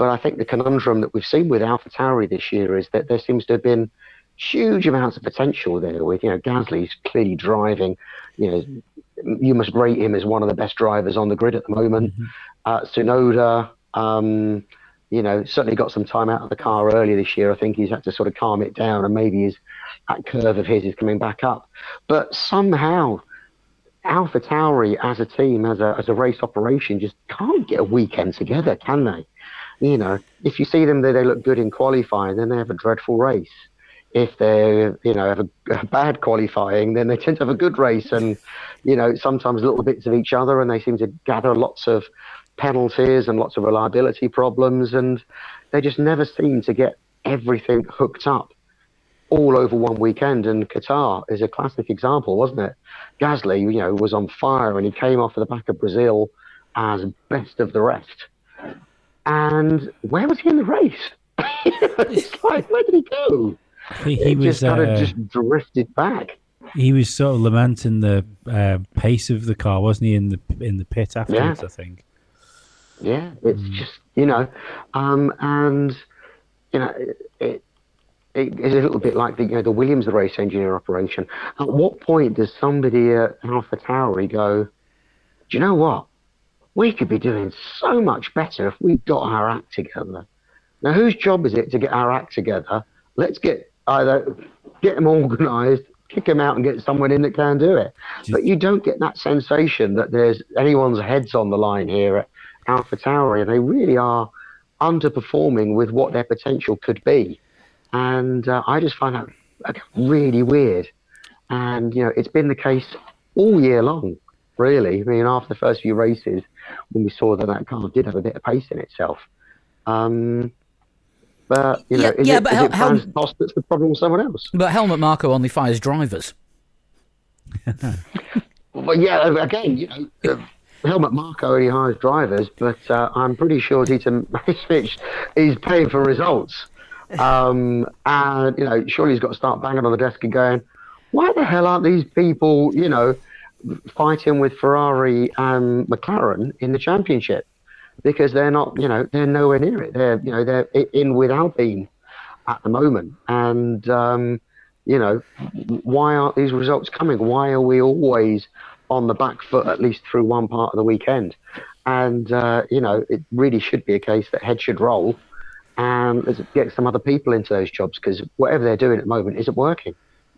but I think the conundrum that we've seen with AlphaTauri this year is that there seems to have been huge amounts of potential there. With you know, Gasly's clearly driving. You know, you must rate him as one of the best drivers on the grid at the moment. Mm-hmm. Uh, Tsunoda, um, you know, certainly got some time out of the car earlier this year. I think he's had to sort of calm it down, and maybe his that curve of his is coming back up. But somehow AlphaTauri as a team, as a as a race operation, just can't get a weekend together, can they? You know, if you see them, they, they look good in qualifying, then they have a dreadful race. If they, you know, have a, [LAUGHS] a, bad qualifying, then they tend to have a good race, and you know, sometimes little bits of each other, and they seem to gather lots of penalties and lots of reliability problems, and they just never seem to get everything hooked up all over one weekend. And Qatar is a classic example, wasn't it? Gasly, you know, was on fire and he came off of the back of Brazil as best of the rest. And where was he in the race? [LAUGHS] it's [LAUGHS] like, where did he go? He, he was just kind uh, of just drifted back. He was sort of lamenting the uh, pace of the car, wasn't he? In the in the pit afterwards, yeah. I think. Yeah, it's mm. just you know, um, and you know, it, it is a little bit like the you know the Williams race engineer operation. At what point does somebody at AlphaTauri go, do you know what? We could be doing so much better if we got our act together. Now, whose job is it to get our act together? Let's get either get them organised, kick them out, and get someone in that can do it. But you don't get that sensation that there's anyone's heads on the line here at AlphaTauri, and they really are underperforming with what their potential could be and uh, I just find that really weird. And you know, it's been the case all year long, really. I mean, after the first few races, when we saw that that car did have a bit of pace in itself. Um, but you know, yeah, is yeah, it, but is Hel- it Hel- Post that's the problem with someone else? But Helmut Marko only fires drivers. [LAUGHS] well, yeah, again, you know. Uh, Helmut Marko only hires drivers, but uh, I'm pretty sure Dieter Mateschitz is paying for results. Um, and, you know, surely he's got to start banging on the desk and going, why the hell aren't these people, you know, fighting with Ferrari and McLaren in the championship? Because they're not, you know, they're nowhere near it. They're, you know, they're in with Alpine at the moment. And, um, you know, why aren't these results coming? Why are we always on the back foot, at least through one part of the weekend? And, uh, you know, it really should be a case that head should roll and get some other people into those jobs because whatever they're doing at the moment isn't working.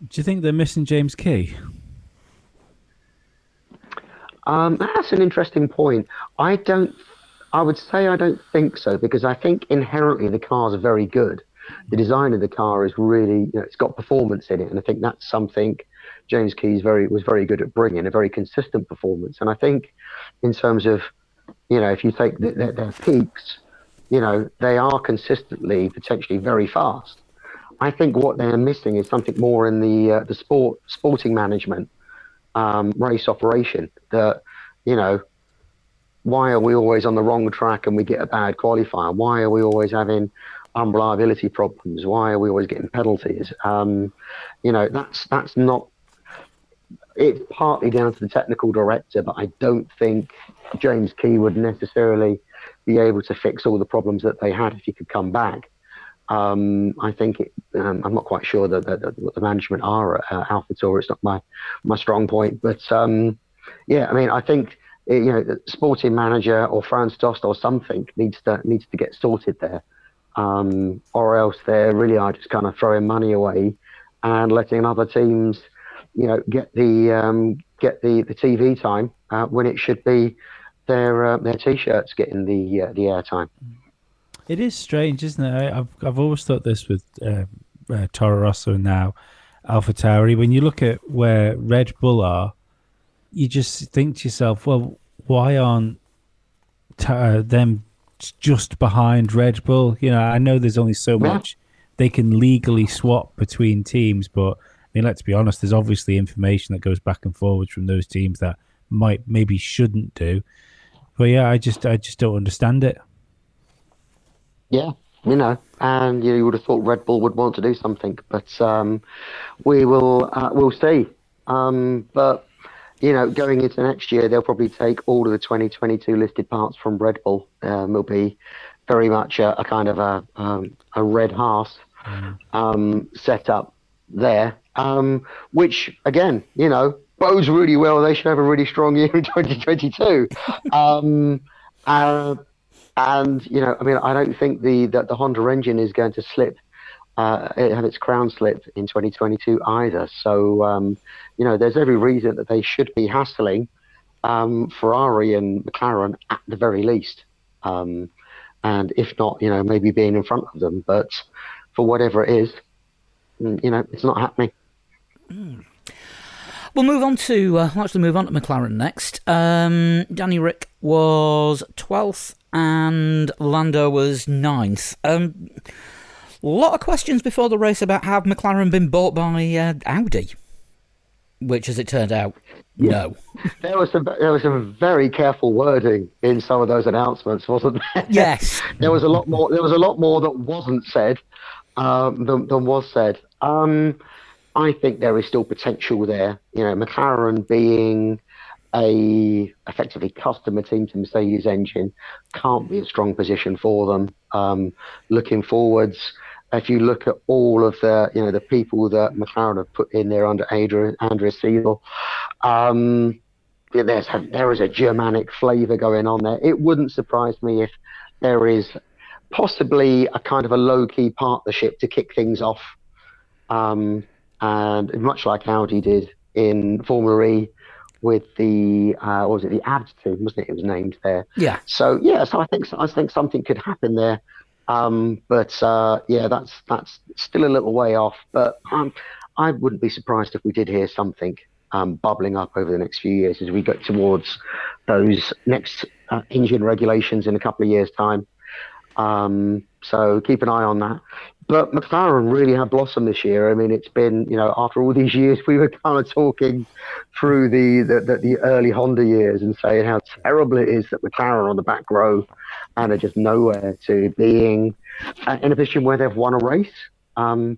Do you think they're missing James Key? Um, that's an interesting point. I don't. I would say I don't think so because I think inherently the cars are very good. The design of the car is really, you know, it's got performance in it, and I think that's something James Key's very was very good at bringing a very consistent performance. And I think in terms of, you know, if you take the, the, their peaks, you know, they are consistently potentially very fast. I think what they're missing is something more in the uh, the sport sporting management um, race operation. That you know, why are we always on the wrong track and we get a bad qualifier? Why are we always having unreliability problems? Why are we always getting penalties? Um, you know, that's that's not. It's partly down to the technical director, but I don't think James Key would necessarily be able to fix all the problems that they had if he could come back. Um, I think it, um, I'm not quite sure that, that, that, what the management are at uh, Alpha Tour. It's not my my strong point, but um, yeah, I mean, I think you know, the sporting manager or Franz Tost or something needs to needs to get sorted there, um, or else they really are just kind of throwing money away and letting other teams, you know, get the um, get the, the TV time uh, when it should be their uh, their t-shirts getting the uh, the airtime. It is strange, isn't it? I've I've always thought this with uh, uh, Toro Rosso now, Alpha Tauri. When you look at where Red Bull are, you just think to yourself, well, why aren't uh, them just behind Red Bull? You know, I know there's only so much they can legally swap between teams, but I mean, let's be honest, there's obviously information that goes back and forwards from those teams that might maybe shouldn't do. But yeah, I just I just don't understand it. Yeah, you know, and you, would have thought Red Bull would want to do something, but um, we will uh, we'll see. Um, but you know, going into next year, they'll probably take all of the 2022 listed parts from Red Bull. Um, will be very much a, a kind of a um, a red Haas mm. um, setup there, um, which again, you know, bodes really well. They should have a really strong year in 2022. [LAUGHS] um, uh, and you know, I mean, I don't think the that the Honda engine is going to slip, uh, have its crown slip in 2022 either. So, um, you know, there's every reason that they should be hassling um, Ferrari and McLaren at the very least. Um, and if not, you know, maybe being in front of them. But for whatever it is, mm, you know, it's not happening. Mm. We'll move on to uh, actually move on to McLaren next. Um, Danny Ric was twelfth, and Lando was ninth. Um, a lot of questions before the race about have McLaren been bought by uh, Audi, which, as it turned out, yeah. no. [LAUGHS] There was some there was some very careful wording in some of those announcements, wasn't there? [LAUGHS] Yes. there was a lot more. There was a lot more that wasn't said um, than, than was said. Um, I think there is still potential there. You know, McLaren being a effectively customer team to Mercedes engine can't be a strong position for them. Um, looking forwards, if you look at all of the you know the people that McLaren have put in there under Andrea, Andrea Seidl, um, there's there is a Germanic flavour going on there. It wouldn't surprise me if there is possibly a kind of a low key partnership to kick things off. Um, and much like Audi did in Formula E with the uh, was it the ABT team, wasn't it? It was named there. Yeah. So yeah, so I think I think something could happen there. Um, but uh, yeah, that's that's still a little way off. But um, I wouldn't be surprised if we did hear something um, bubbling up over the next few years as we get towards those next uh, engine regulations in a couple of years' time. Um, so keep an eye on that. But McLaren really have blossomed this year. I mean, it's been, you know, after all [LAUGHS] these years, we were kind of talking through the, the, the, the early Honda years and saying how terrible it is that McLaren on the back row and are just nowhere to being in a position where they've won a race um,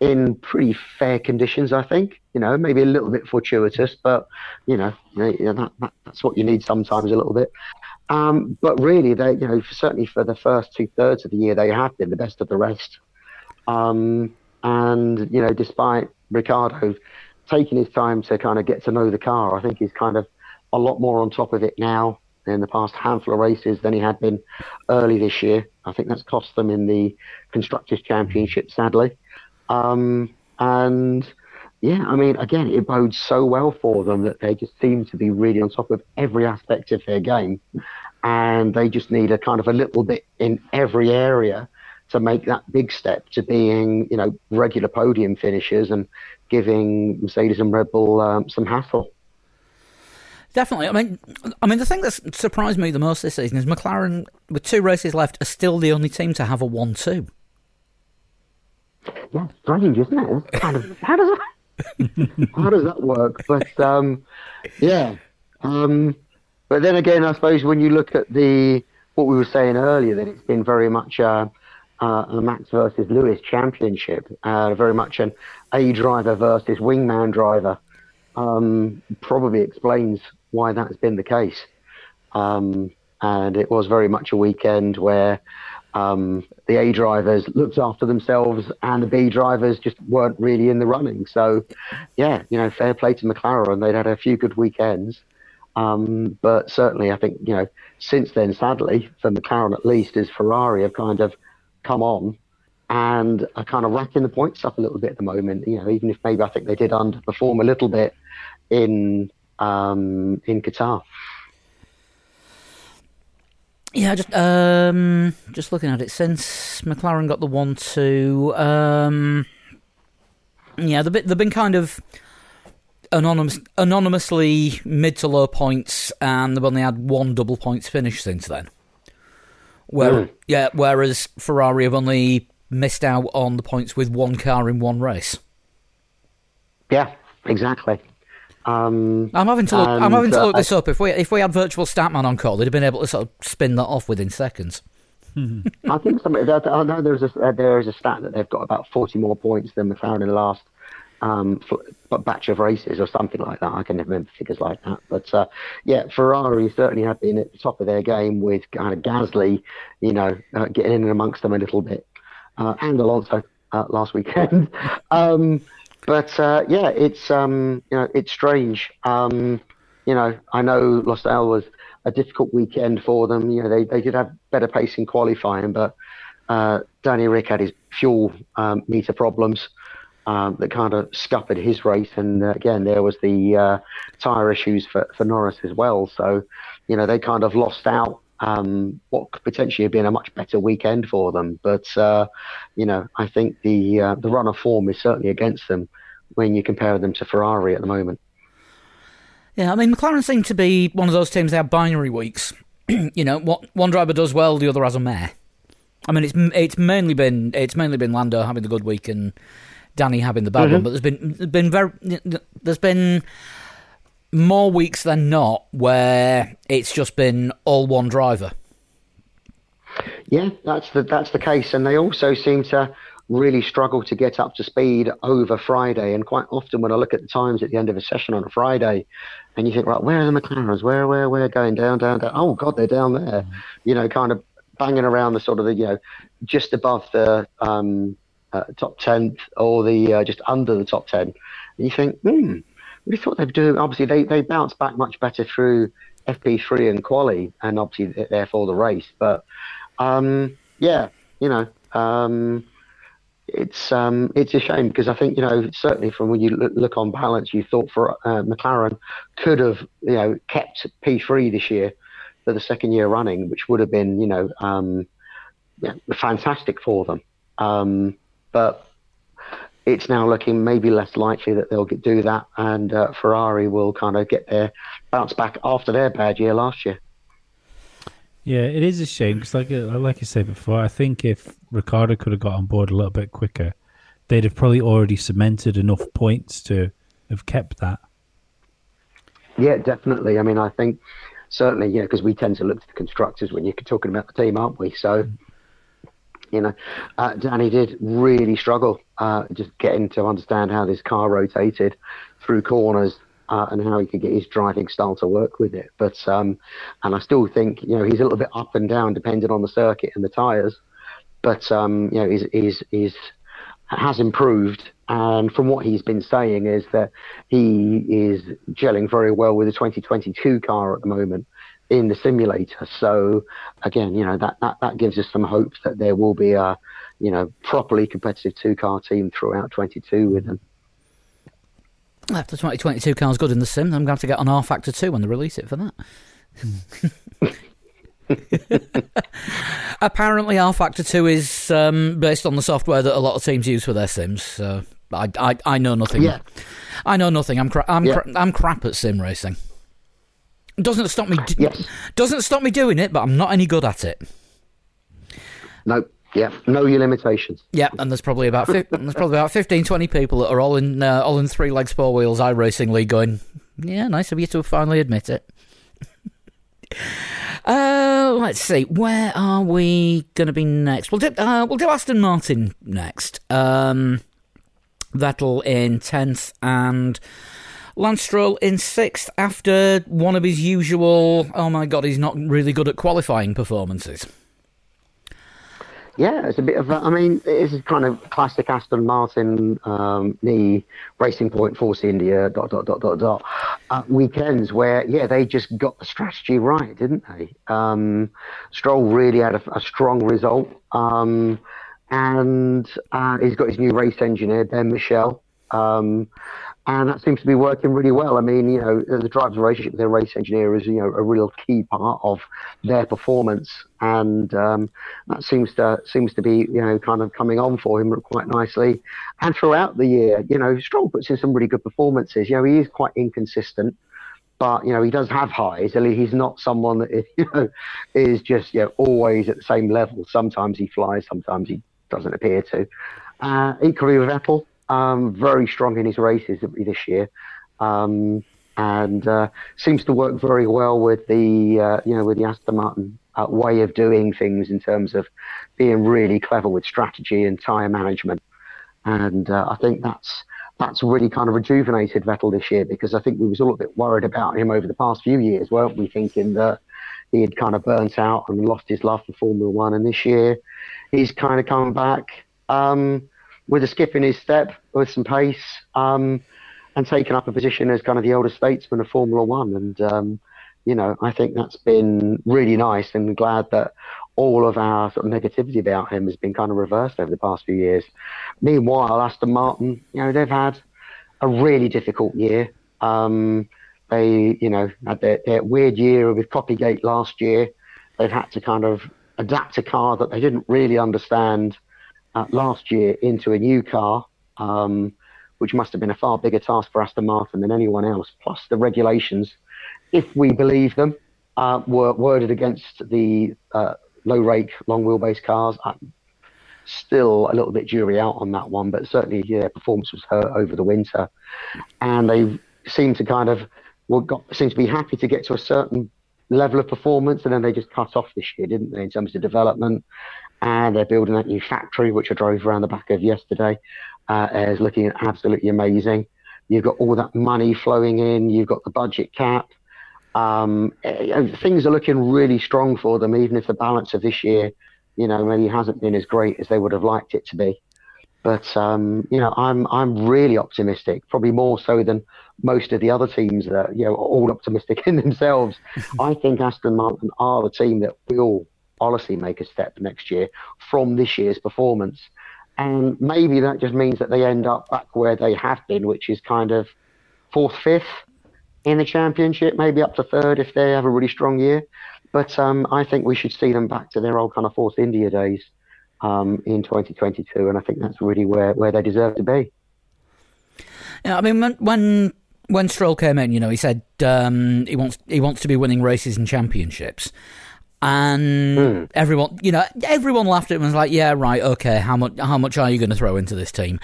in pretty fair conditions, I think. You know, maybe a little bit fortuitous, but, you know, you know that, that, that's what you need sometimes a little bit. Um, but really, they, you know, certainly for the first two thirds of the year, they have been the best of the rest. Um, and you know, despite Ricciardo taking his time to kind of get to know the car, I think he's kind of a lot more on top of it now in the past handful of races than he had been early this year. I think that's cost them in the constructors' championship, sadly. Um, and yeah, I mean, again, it bodes so well for them that they just seem to be really on top of every aspect of their game, and they just need a kind of a little bit in every area to make that big step to being, you know, regular podium finishers and giving Mercedes and Red Bull um, some hassle. Definitely. I mean, I mean, the thing that's surprised me the most this season is McLaren, with two races left, are still the only team to have a one-two. Yeah, strange, isn't it? Kind of how does that [LAUGHS] how does that work? But um, yeah. Um, but then again, I suppose when you look at the what we were saying earlier, that it's been very much a, a Max versus Lewis championship, uh, very much an A driver versus wingman driver. Um, probably explains why that's been the case. Um, and it was very much a weekend where um, the A drivers looked after themselves and the B drivers just weren't really in the running. So, yeah, you know, fair play to McLaren. They'd had a few good weekends. Um, but certainly, I think, you know, since then, sadly, for McLaren at least, is Ferrari have kind of come on and are kind of racking the points up a little bit at the moment. You know, even if maybe I think they did underperform a little bit in um, in Qatar. Yeah, just um, just looking at it since McLaren got the one two. Um, yeah, they've been, they've been kind of anonymous, anonymously mid to low points, and they've only had one double points finish since then. Where, yeah, whereas Ferrari have only missed out on the points with one car in one race. Yeah, exactly. Um, I'm having to look. I'm having to look uh, this up. If we if we had virtual statman on call, they'd have been able to sort of spin that off within seconds. I think some. I know there's a uh, there is a stat that they've got about 40 more points than McLaren in the last um, batch of races or something like that. I can never remember figures like that. But uh, yeah, Ferrari certainly have been at the top of their game with kind of Gasly, you know, uh, getting in and amongst them a little bit, uh, and Alonso uh, last weekend. [LAUGHS] um, but uh, yeah, it's um, you know it's strange. Um, you know, I know Losail was a difficult weekend for them. You know, they, they did have better pace in qualifying, but uh, Danny Ric had his fuel um, meter problems um, that kind of scuppered his race. And uh, again, there was the uh, tyre issues for, for Norris as well. So, you know, they kind of lost out um, what could potentially have been a much better weekend for them. But uh, you know, I think the uh, the run of form is certainly against them when you compare them to Ferrari at the moment. Yeah, I mean, McLaren seem to be one of those teams that have binary weeks. [CLEARS THROAT] you know, what one driver does well, the other has a mare. I mean, it's it's mainly been it's mainly been Lando having the good week and Danny having the bad mm-hmm. one, but there's been there's been very there's been more weeks than not where it's just been all one driver. Yeah, that's the that's the case, and they also seem to really struggle to get up to speed over Friday. And quite often, when I look at the times at the end of a session on a Friday, and you think, right, where are the McLarens? Where, where, where? Going down, down, down. Oh God, they're down there. You know, kind of banging around the sort of the you know just above the um, uh, top tenth or the uh, just under the top ten. And you think, hmm, we thought they'd do. Obviously, they they bounce back much better through FP3 and quali, and obviously therefore the race. But um, yeah, you know, um, it's um, it's a shame because I think you know certainly from when you look, on balance, you thought for uh, McLaren could have you know kept P3 this year for the second year running, which would have been you know um, yeah, fantastic for them. Um, but it's now looking maybe less likely that they'll get, do that, and uh, Ferrari will kind of get their bounce back after their bad year last year. Yeah, it is a shame because, like uh, like I said before, I think if Ricciardo could have got on board a little bit quicker, they'd have probably already cemented enough points to have kept that. Yeah, definitely. I mean, I think certainly, you know, because we tend to look to the constructors when you're talking about the team, aren't we? So you know, uh, Danny did really struggle uh, just getting to understand how this car rotated through corners uh, and how he could get his driving style to work with it. But um, and I still think you know he's a little bit up and down depending on the circuit and the tyres. But um, you know he's, he's, he's has improved, and from what he's been saying is that he is gelling very well with the 2022 car at the moment in the simulator. So again, you know that, that that gives us some hope that there will be a you know properly competitive two car team throughout 22 with them. After 2022 car's good in the sim, I'm going to have to get on rFactor 2 when they release it for that. [LAUGHS] Apparently, rFactor 2 is um, based on the software that a lot of teams use for their sims. So I, I, I know nothing. Yeah. I know nothing. I'm, cra- I'm, yeah. cra- I'm crap at sim racing. Doesn't stop me. yes. Doesn't stop me doing it, but I'm not any good at it. No. Yeah, know your limitations. Yeah, and there's probably about fi- [LAUGHS] there's probably about 15, 20 people that are all in uh, all in three legs, four wheels, iRacing League, going, yeah, nice of you to finally admit it. [LAUGHS] uh, let's see, where are we going to be next? We'll do uh, we'll do Aston Martin next. Um, Vettel in tenth and Lance Stroll in sixth after one of his usual. Oh my god, he's not really good at qualifying performances. Yeah, it's a bit of. A, I mean, it's kind of classic Aston Martin, um, the Racing Point, Force India, dot dot dot dot dot uh, weekends where yeah they just got the strategy right, didn't they? Um, Stroll really had a, a strong result, um, and uh, he's got his new race engineer Ben Michel. Um, and that seems to be working really well. I mean, you know, the driver's relationship with their race engineer is, you know, a real key part of their performance, and um, that seems to seems to be, you know, kind of coming on for him quite nicely. And throughout the year, you know, Stroll puts in some really good performances. You know, he is quite inconsistent, but you know, he does have highs. He's not someone that [LAUGHS] you know is just you know always at the same level. Sometimes he flies, sometimes he doesn't appear to. Uh, equally with Vettel, um, very strong in his races this year, um, and uh, seems to work very well with the uh, you know with the Aston Martin uh, way of doing things in terms of being really clever with strategy and tyre management. And uh, I think that's that's really kind of rejuvenated Vettel this year because I think we was all a bit worried about him over the past few years, weren't we? Thinking that he had kind of burnt out and lost his love for Formula One, and this year he's kind of come back. Um, with a skip in his step, with some pace, um, and taken up a position as kind of the older statesman of Formula One. And, um, you know, I think that's been really nice and glad that all of our sort of negativity about him has been kind of reversed over the past few years. Meanwhile, Aston Martin, you know, they've had a really difficult year. Um, they, you know, had their, their weird year with Copygate last year. They've had to kind of adapt a car that they didn't really understand uh, last year into a new car, um, which must have been a far bigger task for Aston Martin than anyone else. Plus, the regulations, if we believe them, uh, were worded against the uh, low rake, long wheelbase cars. I'm still a little bit jury out on that one, but certainly yeah, performance was hurt over the winter, and they seem to kind of well, got to be happy to get to a certain level of performance, and then they just cut off this year, didn't they, in terms of development? And they're building that new factory, which I drove around the back of yesterday. Uh, is looking absolutely amazing. You've got all that money flowing in. You've got the budget cap. Um, eh, things are looking really strong for them, even if the balance of this year, you know, maybe hasn't been as great as they would have liked it to be. But um, you know, I'm I'm really optimistic, probably more so than most of the other teams that you know are all optimistic [LAUGHS] in themselves. [LAUGHS] I think Aston Martin are the team that will a step next year from this year's performance. And maybe that just means that they end up back where they have been, which is kind of fourth, fifth in the championship, maybe up to third if they have a really strong year. But um, I think we should see them back to their old kind of Force India days um, in 2022, and I think that's really where, where they deserve to be. Yeah, I mean, when when Stroll came in, you know, he said um, he wants he wants to be winning races and championships and mm. everyone, you know, everyone laughed at him and was like, "Yeah, right, okay. How much? How much are you going to throw into this team?"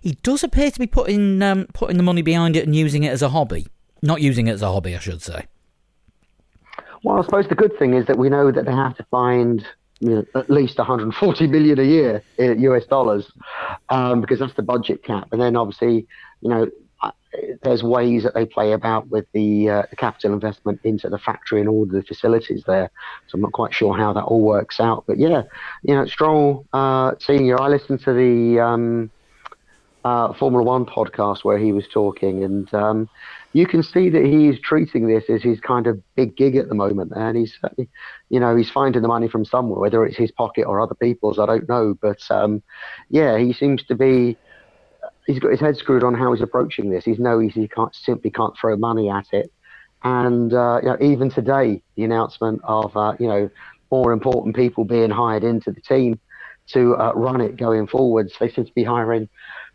He does appear to be putting um, putting the money behind it and using it as a hobby, not using it as a hobby, I should say. Well, I suppose the good thing is that we know that they have to find you know, at least 140 million a year in US dollars, um, because that's the budget cap, and then obviously, you know, there's ways that they play about with the, uh, the, capital investment into the factory and all the facilities there. So I'm not quite sure how that all works out. But yeah, you know, Stroll uh, Senior, I listened to the um, uh, Formula One podcast where he was talking, and um, you can see that he's treating this as his kind of big gig at the moment. And he's, you know, he's finding the money from somewhere, whether it's his pocket or other people's, I don't know. But um, yeah, he seems to be he's got his head screwed on how he's approaching this. He's knows he can't simply can't throw money at it. And uh, you know, even today, the announcement of uh, you know more important people being hired into the team to uh, run it going forwards, they seem to be hiring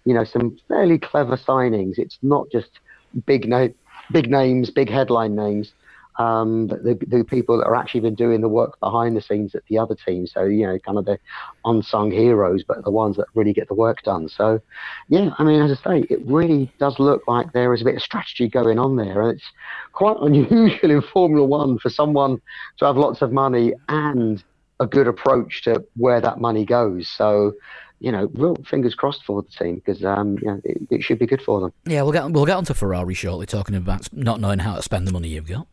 you know some fairly clever signings. It's not just big na- big names, big headline names. Um, the, the people that are actually been doing the work behind the scenes at the other teams. So, you know, kind of the unsung heroes, but the ones that really get the work done. So, yeah, I mean, as I say, it really does look like there is a bit of strategy going on there. And it's quite [LAUGHS] unusual in Formula One for someone to have lots of money and a good approach to where that money goes. So, you know, real fingers crossed for the team because um, you know, it, it, should be good for them. Yeah, we'll get we'll get onto Ferrari shortly, talking about not knowing how to spend the money you've got.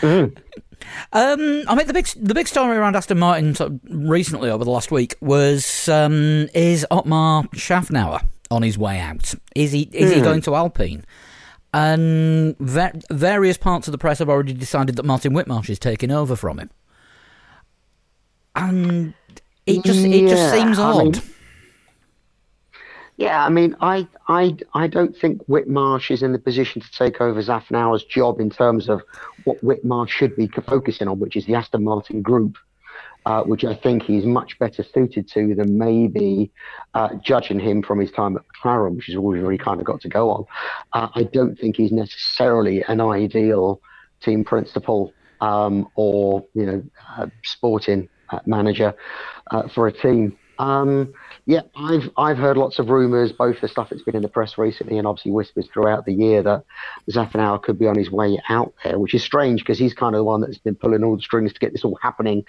mm. [LAUGHS] um, I mean, the big the big story around Aston Martin sort of recently over the last week was um, is Otmar Szafnauer on his way out? Is he is mm. he going to Alpine? And ver- various parts of the press have already decided that Martin Whitmarsh is taking over from him. And it just yeah, it just seems odd. I mean, yeah, I mean, I, I, I don't think Whitmarsh is in the position to take over Szafnauer's job in terms of what Whitmarsh should be focusing on, which is the Aston Martin Group, uh, which I think he's much better suited to than maybe uh, judging him from his time at McLaren, which is all we've really kind of got to go on. Uh, I don't think he's necessarily an ideal team principal um, or you know uh, sporting manager uh, for a team. Um, yeah, I've I've heard lots of rumours, both the stuff that's been in the press recently and obviously whispers throughout the year that Szafnauer could be on his way out there, which is strange because he's kind of the one that's been pulling all the strings to get this all happening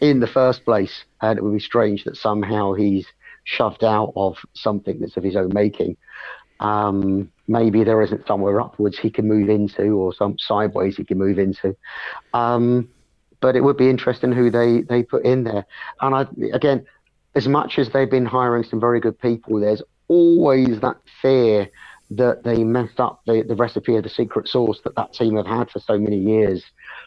in the first place, and it would be strange that somehow he's shoved out of something that's of his own making. Um, maybe there isn't somewhere upwards he can move into, or some sideways he can move into. Um, but it would be interesting who they, they put in there. And I, again, as much as they've been hiring some very good people, there's always that fear that they messed up the, the recipe of the secret sauce that that team have had for so many years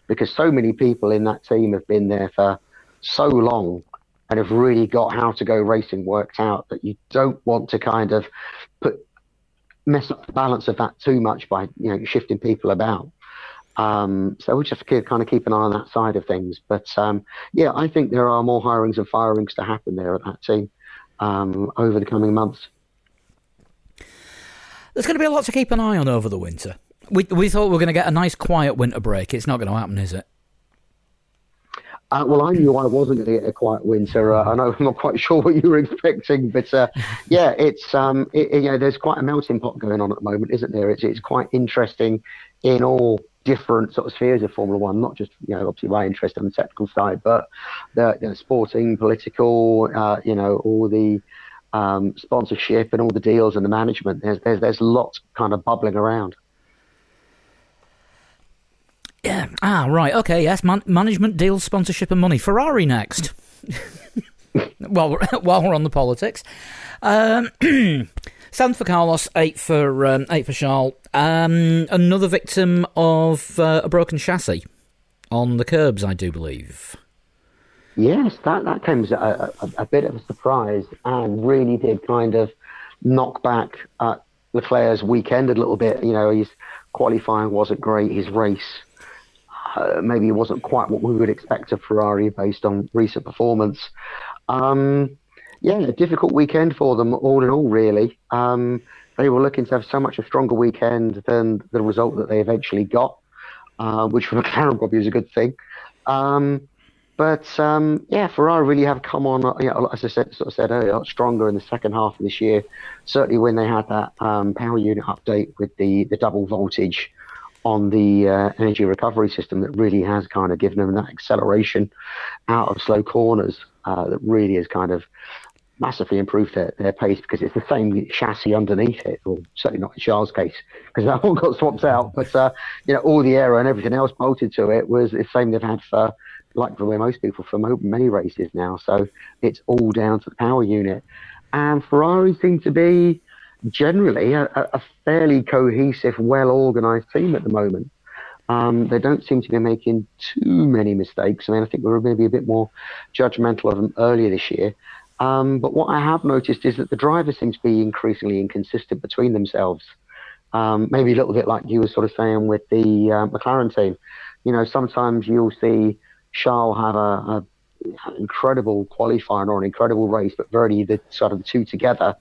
because so many people in that team have been there for so long and have really got how to go racing worked out that you don't want to kind of put mess up the balance of that too much by you know shifting people about. Um, so we just kind of keep an eye on that side of things. But um, yeah, I think there are more hirings and firings to happen there at that team um, over the coming months. There's going to be a lot to keep an eye on over the winter. We we thought we were going to get a nice quiet winter break. It's not going to happen, is it? Uh, well, I knew I wasn't going to get a quiet winter. Uh, I know I'm not quite [LAUGHS] sure what you were expecting, but uh, yeah, it's um, it, you know, there's quite a melting pot going on at the moment, isn't there? It's it's quite interesting in all different sort of spheres of Formula One, not just you know obviously my interest on the technical side, but the you know, sporting, political, uh, you know all the um, sponsorship and all the deals and the management. There's there's there's lots kind of bubbling around. Yeah. Ah, right. Okay. Yes. Man- management deals, sponsorship, and money. Ferrari next. [LAUGHS] while we're, [LAUGHS] while we're on the politics, um, [CLEARS THROAT] seventh for Carlos, eight for um, eight for Charles. Um, another victim of uh, a broken chassis on the curbs, I do believe. Yes, that that came as a, a, a bit of a surprise and really did kind of knock back uh, Leclerc's weekend a little bit. You know, his qualifying wasn't great. His race uh, maybe wasn't quite what we would expect of Ferrari based on recent performance. Um, yeah, a difficult weekend for them, all in all, really. Um, they were looking to have so much a stronger weekend than the result that they eventually got, uh, which for [LAUGHS] McLaren probably is a good thing. Um, but um, yeah, Ferrari really have come on, you know, as I said, sort of said earlier, stronger in the second half of this year. Certainly when they had that um, power unit update with the, the double voltage on the uh, energy recovery system that really has kind of given them that acceleration out of slow corners uh, that really has kind of massively improved their, their pace because it's the same chassis underneath it, or certainly not in Charles' case because that [LAUGHS] one got swapped out. But uh, you know, all the aero and everything else bolted to it was the same they've had for like for most people for many races now. So it's all down to the power unit, and Ferrari seem to be generally a, a fairly cohesive, well organised team at the moment. Um, they don't seem to be making too many mistakes. I mean, I think we were maybe a bit more judgmental of them earlier this year. Um, but what I have noticed is that the drivers seem to be increasingly inconsistent between themselves. Um, maybe a little bit like you were sort of saying with the uh, McLaren team. You know, sometimes you'll see Charles have a, a incredible qualifying or an incredible race, but rarely the sort of the two together.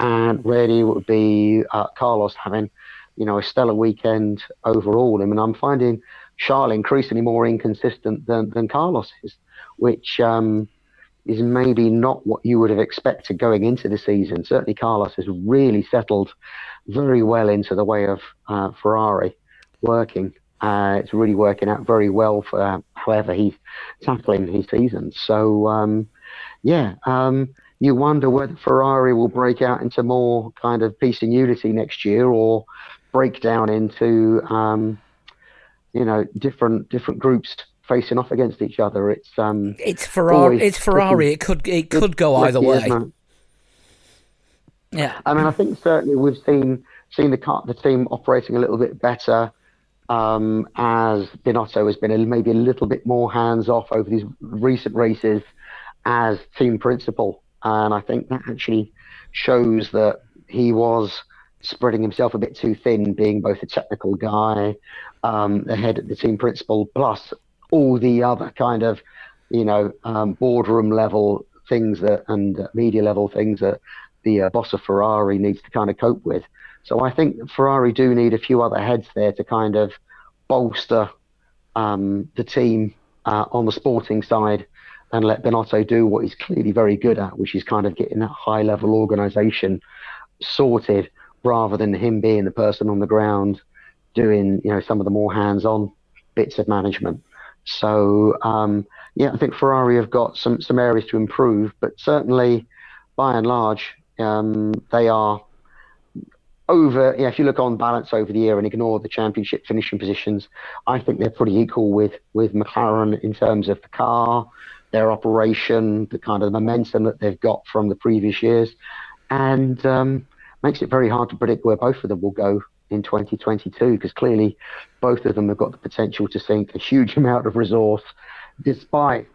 And rarely it would be uh, Carlos having, you know, a stellar weekend overall. I mean, I'm finding Charles increasingly more inconsistent than, than Carlos is, which um, is maybe not what you would have expected going into the season. Certainly, Carlos has really settled very well into the way of uh, Ferrari working. Uh, it's really working out very well for however he's tackling his season. So, um, yeah, um, you wonder whether Ferrari will break out into more kind of peace and unity next year, or break down into um, you know different different groups facing off against each other. It's um, it's Ferrari. It's Ferrari. It could it could go either way. Yeah, I mean, I think certainly we've seen seen the car, the team operating a little bit better um, as Binotto has been a, maybe a little bit more hands off over these recent races as team principal, and I think that actually shows that he was spreading himself a bit too thin, being both a technical guy, um, the head of the team principal, plus all the other kind of, you know, um, boardroom level things that and media level things that the uh, boss of Ferrari needs to kind of cope with. So I think Ferrari do need a few other heads there to kind of bolster um, the team uh, on the sporting side and let Binotto do what he's clearly very good at, which is kind of getting that high level organization sorted rather than him being the person on the ground doing, you know, some of the more hands on bits of management. So, um, yeah, I think Ferrari have got some, some areas to improve, but certainly by and large, um, they are over, yeah, if you look on balance over the year and ignore the championship finishing positions, I think they're pretty equal with, with McLaren in terms of the car, their operation, the kind of momentum that they've got from the previous years, and um, makes it very hard to predict where both of them will go in 2022 because clearly both of them have got the potential to sink a huge [LAUGHS] amount of resource despite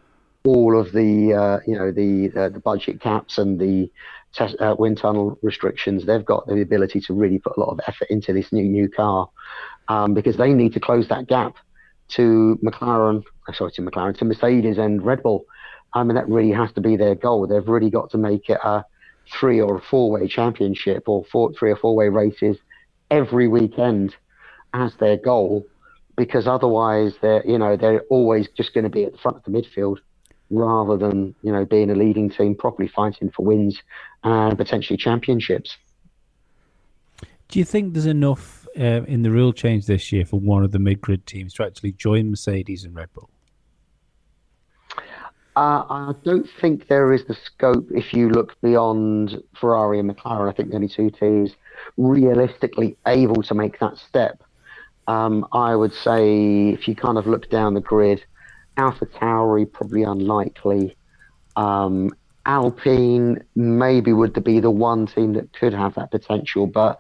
all of the uh, you know the uh, the budget caps and the test, uh, wind tunnel restrictions, they've got the ability to really put a lot of effort into this new new car um, because they need to close that gap to McLaren, uh, sorry, to McLaren, to Mercedes and Red Bull. I mean, that really has to be their goal. They've really got to make it a three or four way championship or four, three or four way races every weekend as their goal because otherwise they're you know they're always just going to be at the front of the midfield rather than you know being a leading team properly fighting for wins and potentially championships. Do you think there's enough uh, in the rule change this year for one of the mid grid teams to actually join Mercedes and Red Bull? Uh, I don't think there is the scope if you look beyond Ferrari and McLaren. I think the only two teams realistically able to make that step. Um, I would say if you kind of look down the grid, Alpha Tauri probably unlikely. Um, Alpine maybe would be the one team that could have that potential, but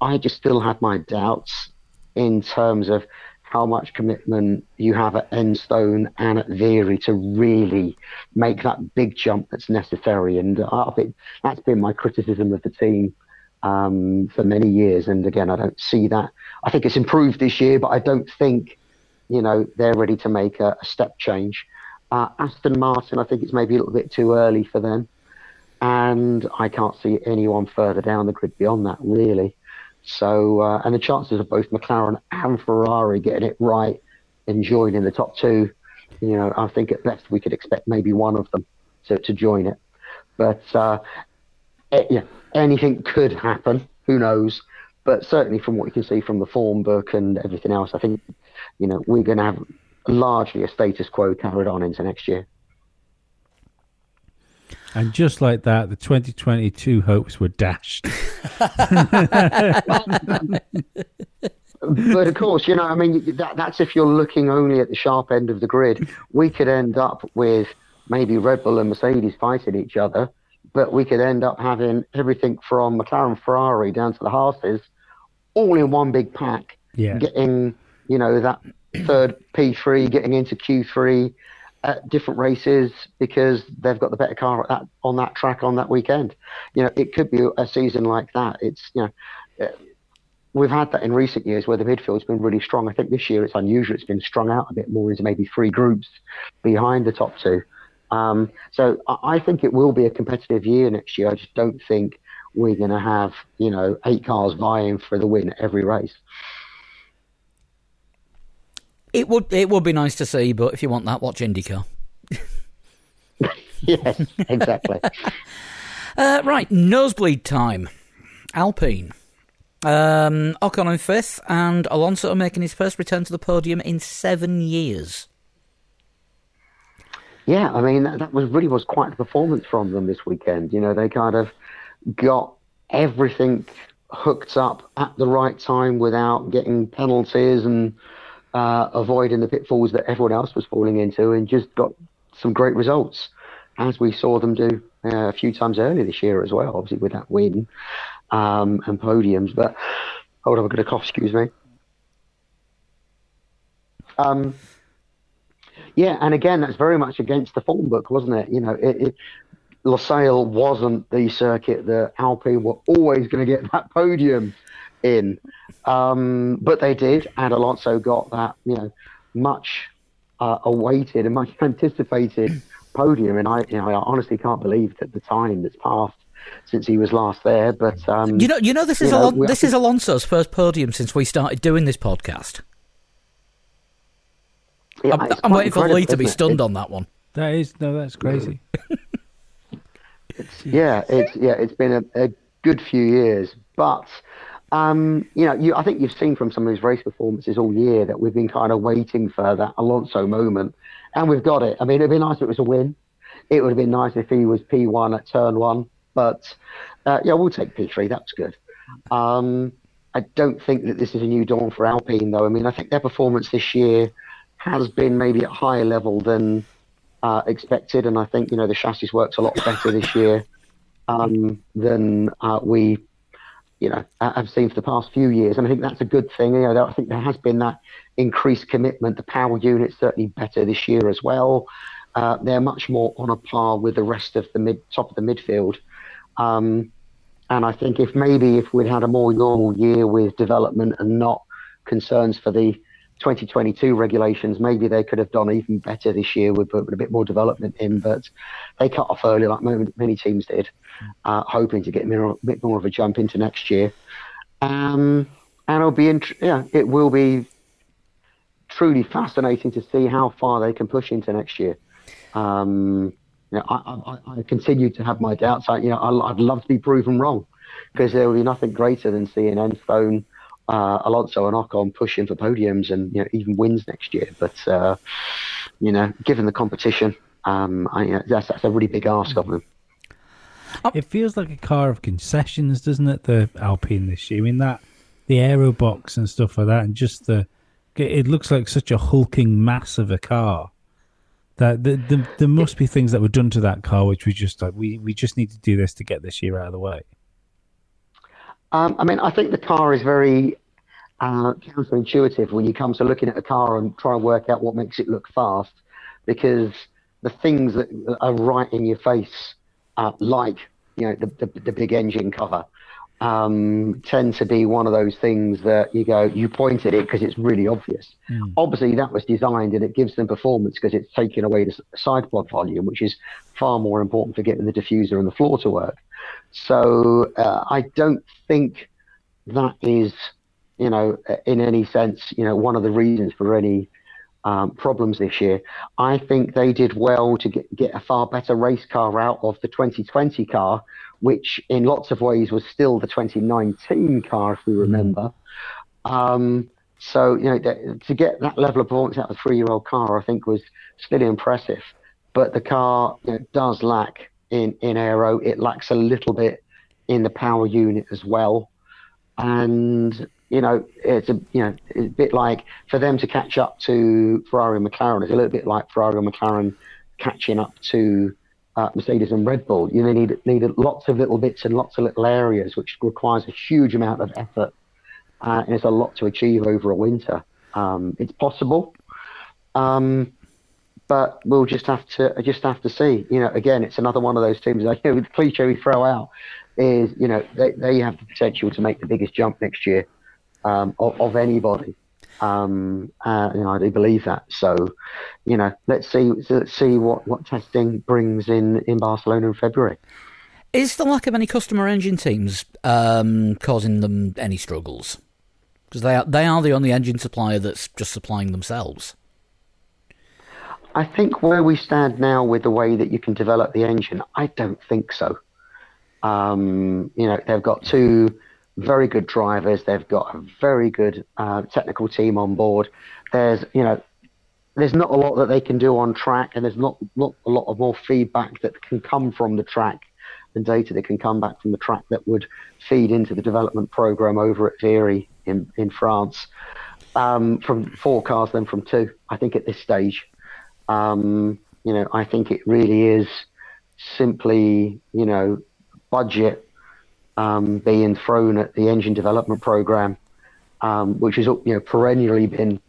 I just still have my doubts in terms of how much commitment you have at Enstone and at Viry to really make that big jump that's necessary. And I think that's been my criticism of the team um, for many years. And again, I don't see that. I think it's improved this year, but I don't think, you know, they're ready to make a, a step change. Uh, Aston Martin, I think it's maybe a little bit too early for them. And I can't see anyone further down the grid beyond that, really. So, uh, and the chances of both McLaren and Ferrari getting it right and joining the top two, you know, I think at best we could expect maybe one of them to, to join it. But uh, it, yeah, anything could happen. Who knows? But certainly from what you can see from the form book and everything else, I think, you know, we're going to have largely a status quo carried on into next year. And just like that, the 2022 hopes were dashed. [LAUGHS] but of course, you know, I mean, that, that's if you're looking only at the sharp end of the grid. We could end up with maybe Red Bull and Mercedes fighting each other, but we could end up having everything from McLaren, Ferrari down to the Haas's all in one big pack. Yeah. Getting, you know, that third P3, getting into Q3 at different races because they've got the better car that, on that track on that weekend. You know, it could be a season like that. It's you know, uh, we've had that in recent years where the midfield's been really strong. I think this year it's unusual. It's been strung out a bit more into maybe three groups behind the top two. Um, so I think it will be a competitive year next year. I just don't think we're going to have you know eight cars vying for the win every race It would it would be nice to see, but if you want that, watch IndyCar. [LAUGHS] yes, exactly. [LAUGHS] uh, right, nosebleed time. Alpine. Um, Ocon in fifth, and Alonso making his first return to the podium in seven years. Yeah, I mean that, that was really was quite a performance from them this weekend. You know, they kind of got everything hooked up at the right time without getting penalties and uh, avoiding the pitfalls that everyone else was falling into, and just got some great results, as we saw them do uh, a few times earlier this year as well. Obviously, with that win um, and podiums. But hold on, I've got a cough. Excuse me. Um, yeah, and again, that's very much against the form book, wasn't it? You know, it, it Losail wasn't the circuit that Alpine were always going to get that podium in, um, but they did, and Alonso got that, you know, much uh, awaited and much [LAUGHS] anticipated podium. And I, you know, I honestly can't believe that the time that's passed since he was last there. But um, you know, you know, this is know, Alon- this is Alonso's first podium since we started doing this podcast. Yeah, I'm, I'm waiting for Lee to be stunned it? on that one. That is no, that's crazy. [LAUGHS] it's, yeah, it's yeah, it's been a, a good few years, but um, you know, you, I think you've seen from some of his race performances all year that we've been kind of waiting for that Alonso moment, and we've got it. I mean, it'd be nice if it was a win. It would have been nice if he was P1 at turn one, but uh, yeah, we'll take P3. That's good. Um, I don't think that this is a new dawn for Alpine, though. I mean, I think their performance this year has been maybe at a higher level than uh, expected, and I think you know the chassis works a lot better this year um, than uh, we, you know, have seen for the past few years, and I think that's a good thing. You know, I think there has been that increased commitment. The power unit's certainly better this year as well. Uh, they're much more on a par with the rest of the mid top of the midfield. Um, and I think if maybe if we'd had a more normal year with development and not concerns for the 2022 regulations, maybe they could have done even better this year with, with a bit more development in. But they cut off early, like many teams did, uh, hoping to get a bit more of a jump into next year. Um, and it'll be, int- yeah, it will be truly fascinating to see how far they can push into next year. Um, you know, I, I, I, continue to have my doubts. I, you know, I, would love to be proven wrong because there will be nothing greater than seeing Enstone uh, Alonso and Ocon pushing for podiums and you know, even wins next year. But uh, you know, given the competition, um, I, that's that's a really big ask of them. It feels like a car of concessions, doesn't it? The Alpine this year. I mean that the aero box and stuff like that, and just the it looks like such a hulking mass of a car. That the, the, there must be things that were done to that car which we just like we, we just need to do this to get this year out of the way. Um, I mean, I think the car is very uh, counterintuitive when you come to looking at a car and try and work out what makes it look fast, because the things that are right in your face, uh, like you know the, the, the big engine cover, um, tend to be one of those things that you go, you point at it because it's really obvious. Mm. Obviously, that was designed and it gives them performance because it's taking away the side pod volume, which is far more important for getting the diffuser and the floor to work. So uh, I don't think that is, you know, in any sense, you know, one of the reasons for any um, problems this year. I think they did well to get, get a far better race car out of the 2020 car, which in lots of ways was still the 2019 car, if we hmm. remember. Um, so, you know, to get that level of performance out of a three year old car, I think was still impressive. But the car you know, does lack in, in aero. It lacks a little bit in the power unit as well. And, you know, it's a, you know, it's a bit like for them to catch up to Ferrari and McLaren, it's a little bit like Ferrari and McLaren catching up to uh, Mercedes and Red Bull. You need, need lots of little bits and lots of little areas, which requires a huge amount of effort. Uh, and it's a lot to achieve over a winter. Um, it's possible. Um, but we'll just have to just have to see. You know, again, it's another one of those teams. Like [LAUGHS] you know, the cliche we throw out is, you know, they, they have the potential to make the biggest jump next year um, of, of, anybody. Um, uh, you know, I do believe that. So, you know, let's see let's see what, what testing brings in in Barcelona in February. Is the lack of any customer engine teams um, causing them any struggles? Because they are, they are the only engine supplier that's just supplying themselves. I think where we stand now with the way that you can develop the engine, I don't think so. Um, you know, they've got two very good drivers. They've got a very good uh, technical team on board. There's, you know, there's not a lot that they can do on track, and there's not, not a lot of more feedback that can come from the track and data that can come back from the track that would feed into the development program over at Viry in, in France um, from four cars than from two, I think, at this stage. Um, you know, I think it really is simply, you know, budget um, being thrown at the engine development program, um, which has, you know, perennially been,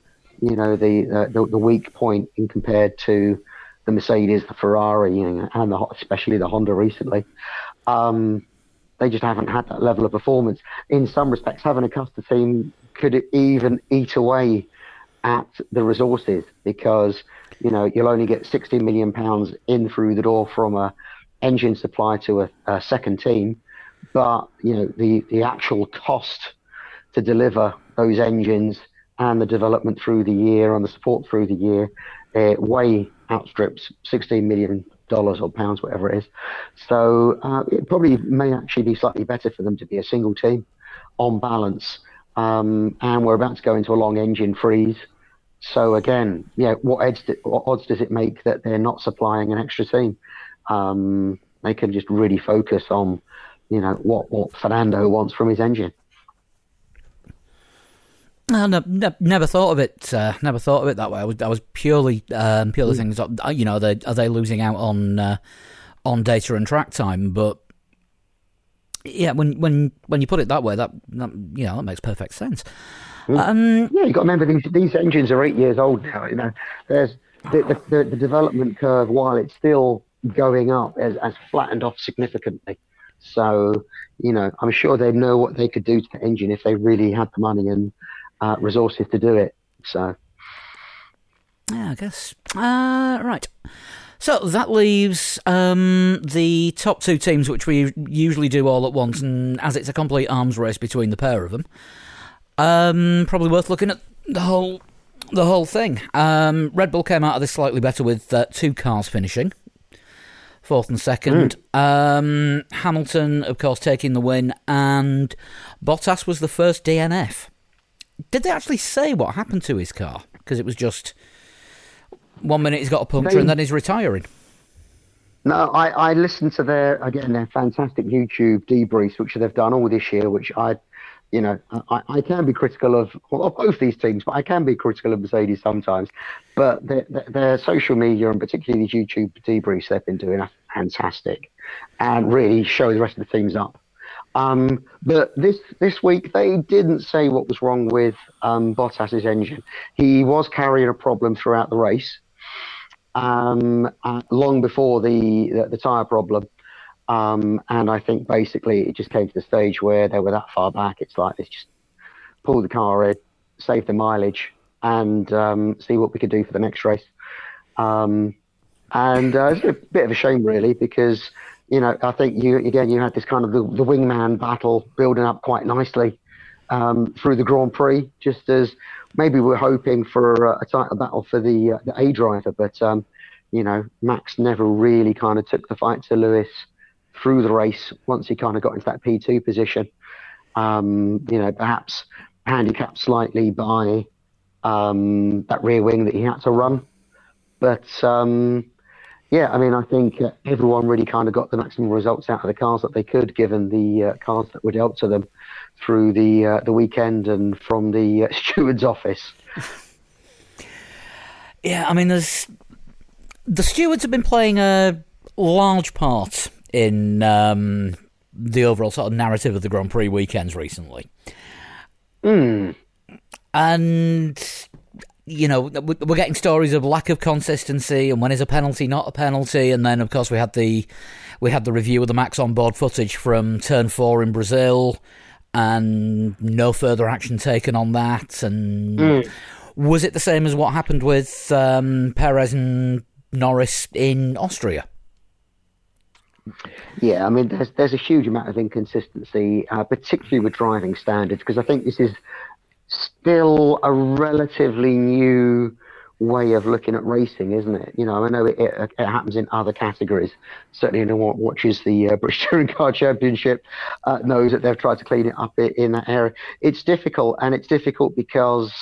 you know, the, uh, the, the weak point in compared to the Mercedes, the Ferrari, you know, and the, especially the Honda recently. Um, they just haven't had that level of performance. In some respects, having a Custer team could even eat away at the resources because you know you'll only get 60 million pounds in through the door from a engine supply to a, a second team, but you know the the actual cost to deliver those engines and the development through the year and the support through the year uh, way outstrips 16 million dollars or pounds, whatever it is. So uh, it probably may actually be slightly better for them to be a single team on balance. Um, and we're about to go into a long engine freeze. So again, yeah, what odds, what odds does it make that they're not supplying an extra team? Um, they can just really focus on, you know, what what Fernando wants from his engine. I never, never thought of it. Uh, never thought of it that way. I was, I was purely, um, purely mm. things. Uh, you know, are they, are they losing out on uh, on data and track time? But yeah, when when when you put it that way, that, that you know that makes perfect sense. Mm. Um, yeah, you got to remember these these engines are eight years old now. You know, there's the the, the development curve while it's still going up has, has flattened off significantly. So you know, I'm sure they know what they could do to the engine if they really had the money and uh, resources to do it. So, yeah, I guess. Uh, right. So that leaves um, the top two teams, which we usually do all at once, and as it's a complete arms race between the pair of them, um, probably worth looking at the whole the whole thing. Um, Red Bull came out of this slightly better with uh, two cars finishing fourth and second. Mm. Um, Hamilton, of course, taking the win, and Bottas was the first DNF did they actually say what happened to his car? Because it was just one minute he's got a puncture they, and then he's retiring. No, I, I listened to their again their fantastic YouTube debriefs, which they've done all this year. Which I, you know, I, I can be critical of, of both these teams, but I can be critical of Mercedes sometimes. But their, their, social media and particularly these YouTube debriefs they've been doing are fantastic, and really show the rest of the teams up. Um, but this this week they didn't say what was wrong with um, Bottas's engine. He was carrying a problem throughout the race, um, uh, long before the the, the tyre problem. Um, and I think basically it just came to the stage where they were that far back. It's like let's just pull the car in, save the mileage, and um, see what we could do for the next race. Um, and uh, it's a bit of a shame, really, because you know, I think you again you had this kind of the, the wingman battle building up quite nicely um, through the Grand Prix, just as maybe we're hoping for a, title battle for the uh, the A driver, but um, you know, Max never really kind of took the fight to Lewis through the race once he kind of got into that P2 position. Um, you know, perhaps handicapped slightly by um, that rear wing that he had to run, but um, yeah, I mean, I think uh, everyone really kind of got the maximum results out of the cars that they could, given the uh, cars that were dealt to them through the uh, the weekend and from the uh, [LAUGHS] steward's office. Yeah, I mean, there's the stewards have been playing a large part in um, the overall sort of narrative of the Grand Prix weekends recently. Hmm. And you know, we're getting stories of lack of consistency and when is a penalty not a penalty, and then of course we had the we had the review of the Max on board footage from Turn Four in Brazil, and no further action taken on that. And mm. was it the same as what happened with um, Perez and Norris in Austria? Yeah, I mean, there's there's a huge amount of inconsistency, uh, particularly with driving standards, because I think this is still a relatively new way of looking at racing, isn't it? You know, I know it, it, it happens in other categories. Certainly, anyone who watches the uh, British [LAUGHS] Touring Car Championship uh, knows that they've tried to clean it up in that area. It's difficult, and it's difficult because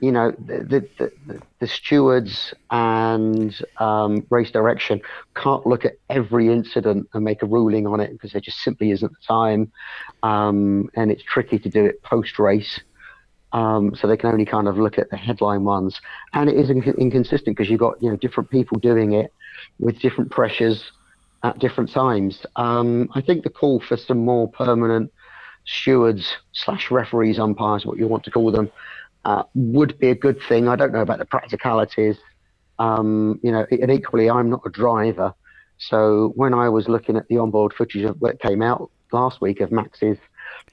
you know the the, the, the stewards and um, race direction can't look at every incident and make a ruling on it because there just simply isn't the time, um, and it's tricky to do it post race. Um, so they can only kind of look at the headline ones, and it is inc- inconsistent because you've got you know different people doing it with different pressures at different times. Um, I think the call for some more permanent stewards slash referees, umpires, what you want to call them, uh, would be a good thing. I don't know about the practicalities. Um, you know, and equally, I'm not a driver, so when I was looking at the onboard footage of what came out last week of Max's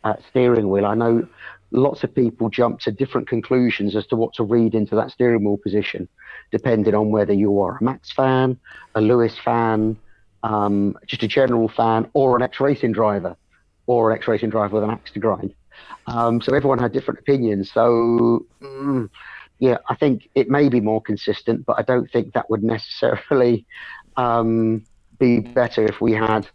uh, steering wheel, I know lots of people jump to different conclusions as to what to read into that steering wheel position, depending on whether you are a Max fan, a Lewis fan, um, just a general fan, or an ex racing driver, or an ex racing driver with an axe to grind. Um, so everyone had different opinions. So, mm, yeah, I think it may be more consistent, but I don't think that would necessarily um, be better if we had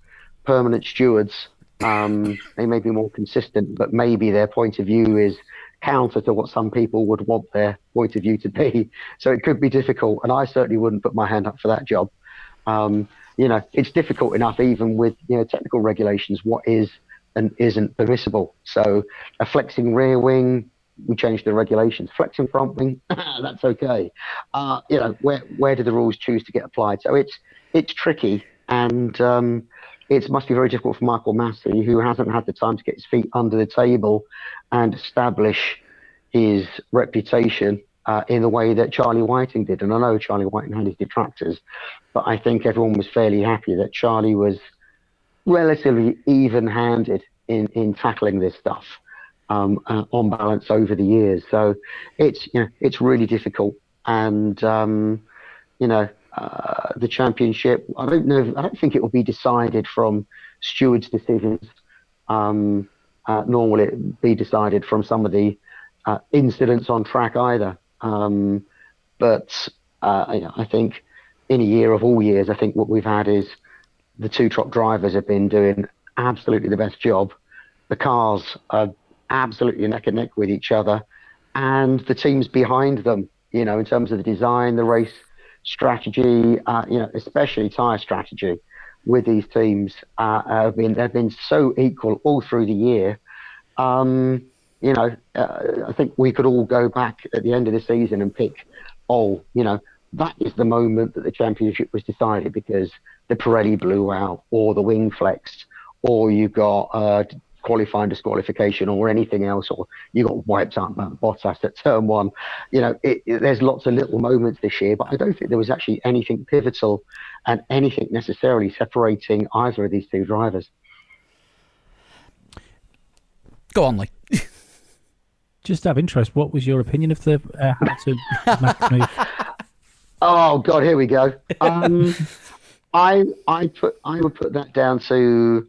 permanent stewards um, they may be more consistent, but maybe their point of view is counter to what some people would want their point of view to be. [LAUGHS] So it could be difficult, and I certainly wouldn't put my hand up for that job. Um, you know, it's difficult enough even with you know technical regulations. What is and isn't permissible? So a flexing rear wing, we changed the regulations. Flexing front wing, [LAUGHS] that's okay. Uh, you know, where where do the rules choose to get applied? So it's it's tricky, and um, it must be very difficult for Michael Masi, who hasn't had the time to get his feet under the table and establish his reputation uh, in the way that Charlie Whiting did. And I know Charlie Whiting had his detractors, but I think everyone was fairly happy that Charlie was relatively even handed in, in tackling this stuff. Um, uh, on balance over the years, so it's you know it's really difficult, and um, you know uh, the championship. I don't know. I don't think it will be decided from stewards' decisions, um, uh, nor will it be decided from some of the uh, incidents on track either. Um, but uh, you know, I think in a year of all years, I think what we've had is the two top drivers have been doing absolutely the best job. The cars are absolutely neck and neck with each other, and the teams behind them. You know, in terms of the design, the race strategy, uh, you know, especially tyre strategy with these teams uh, have been they've been so equal all through the year. Um, you know, uh, I think we could all go back at the end of the season and pick, oh, you know, that is the moment that the championship was decided because the Pirelli blew out or the wing flexed or you got uh, qualifying disqualification or anything else, or you got wiped out by Bottas at turn one. You know, it, it, there's lots of little moments this year, but I don't think there was actually anything pivotal and anything necessarily separating either of these two drivers. Go on, Lee. [LAUGHS] Just out of interest, what was your opinion of the uh, Hamilton [LAUGHS] Max move? Oh God, here we go. Um, [LAUGHS] I I put I would put that down to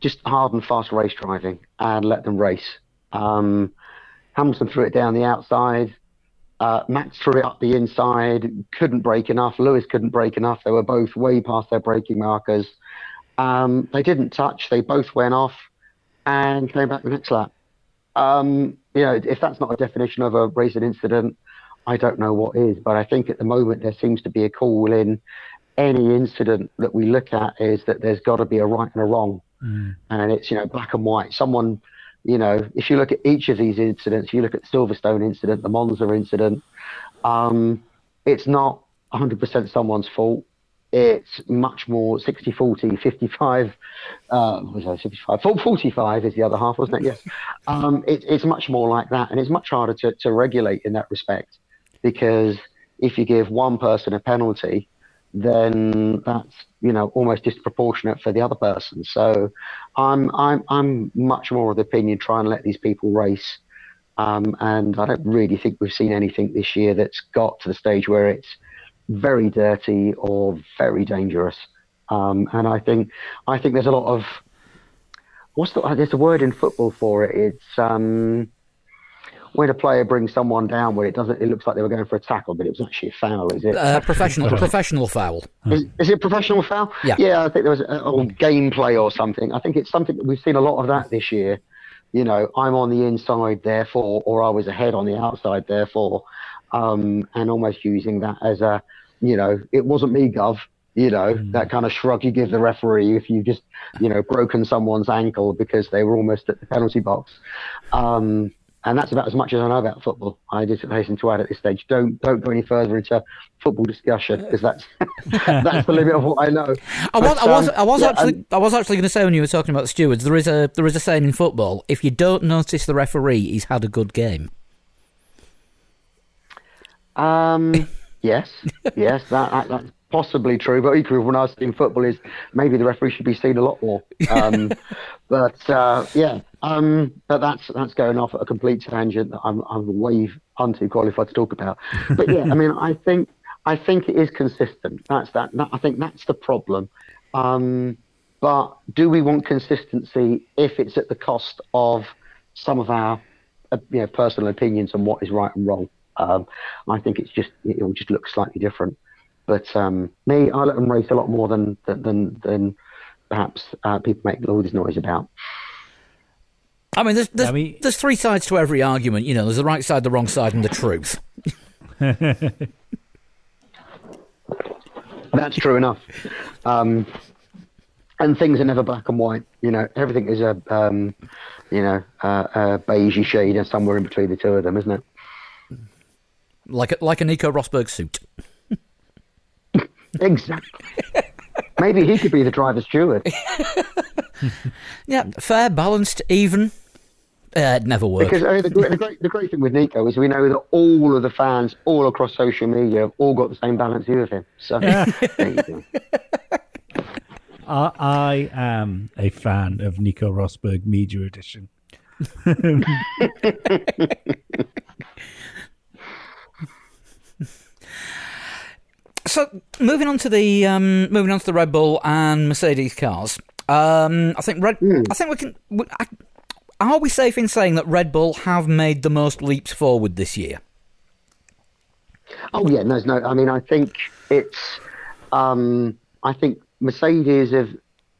just hard and fast race driving and let them race. Um, Hamilton threw it down the outside. Uh, Max threw it up the inside, couldn't brake enough. Lewis couldn't brake enough. They were both way past their braking markers. Um, they didn't touch. They both went off and came back the next lap. Um, you know, if that's not a definition of a racing incident, I don't know what is. But I think at the moment there seems to be a call in any incident that we look at is that there's got to be a right and a wrong. Mm. And it's, you know, black and white. Someone, you know, if you look at each of these incidents, you look at the Silverstone incident, the Monza incident, um, it's not 100% someone's fault. It's much more 60 40, 55, uh, was I 55? 45 is the other half, wasn't it? Yes. [LAUGHS] Um, it, it's much more like that. And it's much harder to, to regulate in that respect because if you give one person a penalty, then that's you know almost disproportionate for the other person. So I'm I'm I'm much more of the opinion try and let these people race. Um, and I don't really think we've seen anything this year that's got to the stage where it's very dirty or very dangerous. Um, and I think I think there's a lot of what's the there's a word in football for it. It's um, when a player brings someone down where it doesn't, it looks like they were going for a tackle, but it was actually a foul. Is it? Uh, professional, [LAUGHS] professional foul. Is, is it professional foul? Yeah. Yeah, I think there was a, or gameplay or something. I think it's something that we've seen a lot of that this year. You know, I'm on the inside, therefore, or I was ahead on the outside, therefore, um, and almost using that as a, you know, it wasn't me, Gov. You know, that kind of shrug you give the referee if you've just, you know, broken someone's ankle because they were almost at the penalty box. Um, and that's about as much as I know about football. I just hasten to add at this stage. Don't don't go any further into football discussion because that's [LAUGHS] that's the limit of what I know. I was, But, I was, um, I was yeah, actually, I was actually going to say when you were talking about the stewards, there is a, there is a saying in football: if you don't notice the referee, he's had a good game. Um, yes, yes, that, that that's possibly true. But equally, when I was in football, is maybe the referee should be seen a lot more. Um, [LAUGHS] but uh, yeah, um, but that's that's going off at a complete tangent that I'm I'm way untoo qualified to talk about. But yeah, I mean, I think I think it is consistent. That's that. that I think that's the problem. Um, but do we want consistency if it's at the cost of some of our uh, you know, personal opinions on what is right and wrong? Um, I think it's just it will just look slightly different. But um, me, I let them race a lot more than than than perhaps uh, people make all this noise about. I mean, there's there's, I mean- there's three sides to every argument. You know, there's the right side, the wrong side, and the truth. [LAUGHS] That's true enough. Um, and things are never black and white. You know, everything is a um, you know uh, a beigey shade and somewhere in between the two of them, isn't it? Like a, like an Nico Rosberg suit. Exactly. Maybe he could be the driver steward [LAUGHS] Yeah, fair, balanced, even. Uh, it never worked. because I mean, the, great, the great the great thing with Nico is we know that all of the fans all across social media have all got the same balance view of him. So [LAUGHS] there you go. I, I am a fan of Nico Rosberg Media Edition. [LAUGHS] So moving on to the um, moving on to the Red Bull and Mercedes cars. Um, I think Red. I think we can. We, I, are we safe in saying that Red Bull have made the most leaps forward this year? Oh yeah, no, no. I mean, I think it's. Um, I think Mercedes have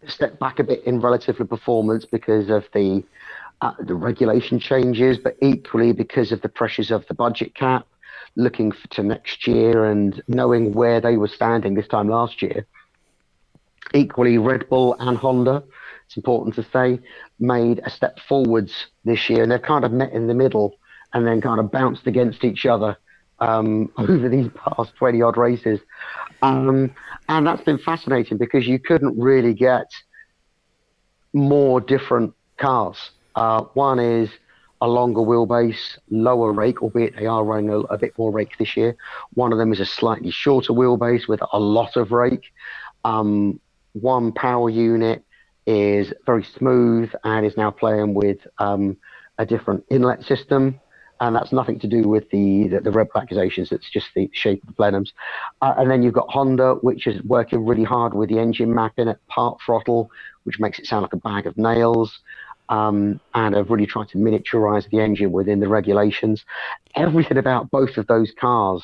stepped back a bit in relative performance because of the uh, the regulation changes, but equally because of the pressures of the budget cap, looking to next year and knowing where they were standing this time last year. Equally, Red Bull and Honda, it's important to say, made a step forwards this year, and they've kind of met in the middle and then kind of bounced against each other um, [LAUGHS] over these past 20 odd races. Um, and that's been fascinating because you couldn't really get more different cars. Uh, one is a longer wheelbase, lower rake, albeit they are running a, a bit more rake this year. One of them is a slightly shorter wheelbase with a lot of rake. Um, one power unit is very smooth and is now playing with um, a different inlet system. And that's nothing to do with the, the, the Red accusations. It's just the shape of the plenums. Uh, and then you've got Honda, which is working really hard with the engine mapping at part throttle, which makes it sound like a bag of nails. Um, and have really tried to miniaturize the engine within the regulations. Everything about both of those cars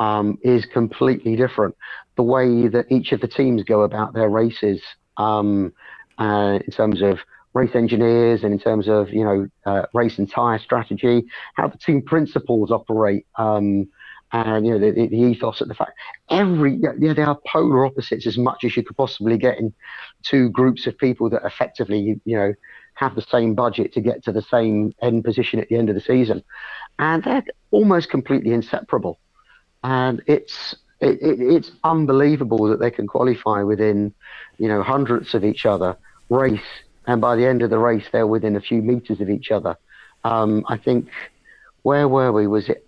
um, is completely different. The way that each of the teams go about their races, um, uh, in terms of race engineers and in terms of you know uh, race and tire strategy, how the team principals operate, um, and you know the, the, ethos of the fact every yeah, they are polar opposites as much as you could possibly get in two groups of people that effectively you know have the same budget to get to the same end position at the end of the season, and they're almost completely inseparable. And it's it, it, it's unbelievable that they can qualify within you know hundredths of each other race. And by the end of the race they're within a few meters of each other. Um, i think where were we? Was it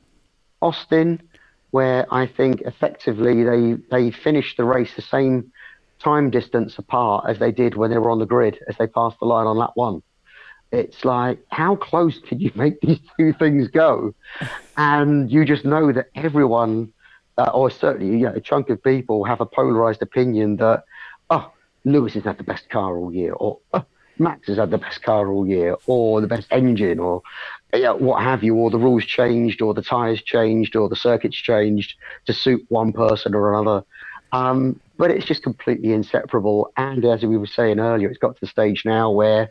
austin where i think effectively they they finished the race the same time distance apart as they did when they were on the grid as they passed the line on lap one it's like how close could you make these [LAUGHS] two things go and you just know that everyone, uh, or certainly you know, a chunk of people, have a polarized opinion that, oh, Lewis has had the best car all year, or oh, Max has had the best car all year, or the best engine, or yeah, what have you, or the rules changed, or the tyres changed, or the circuits changed to suit one person or another. Um, but it's just completely inseparable. And as we were saying earlier, it's got to the stage now where,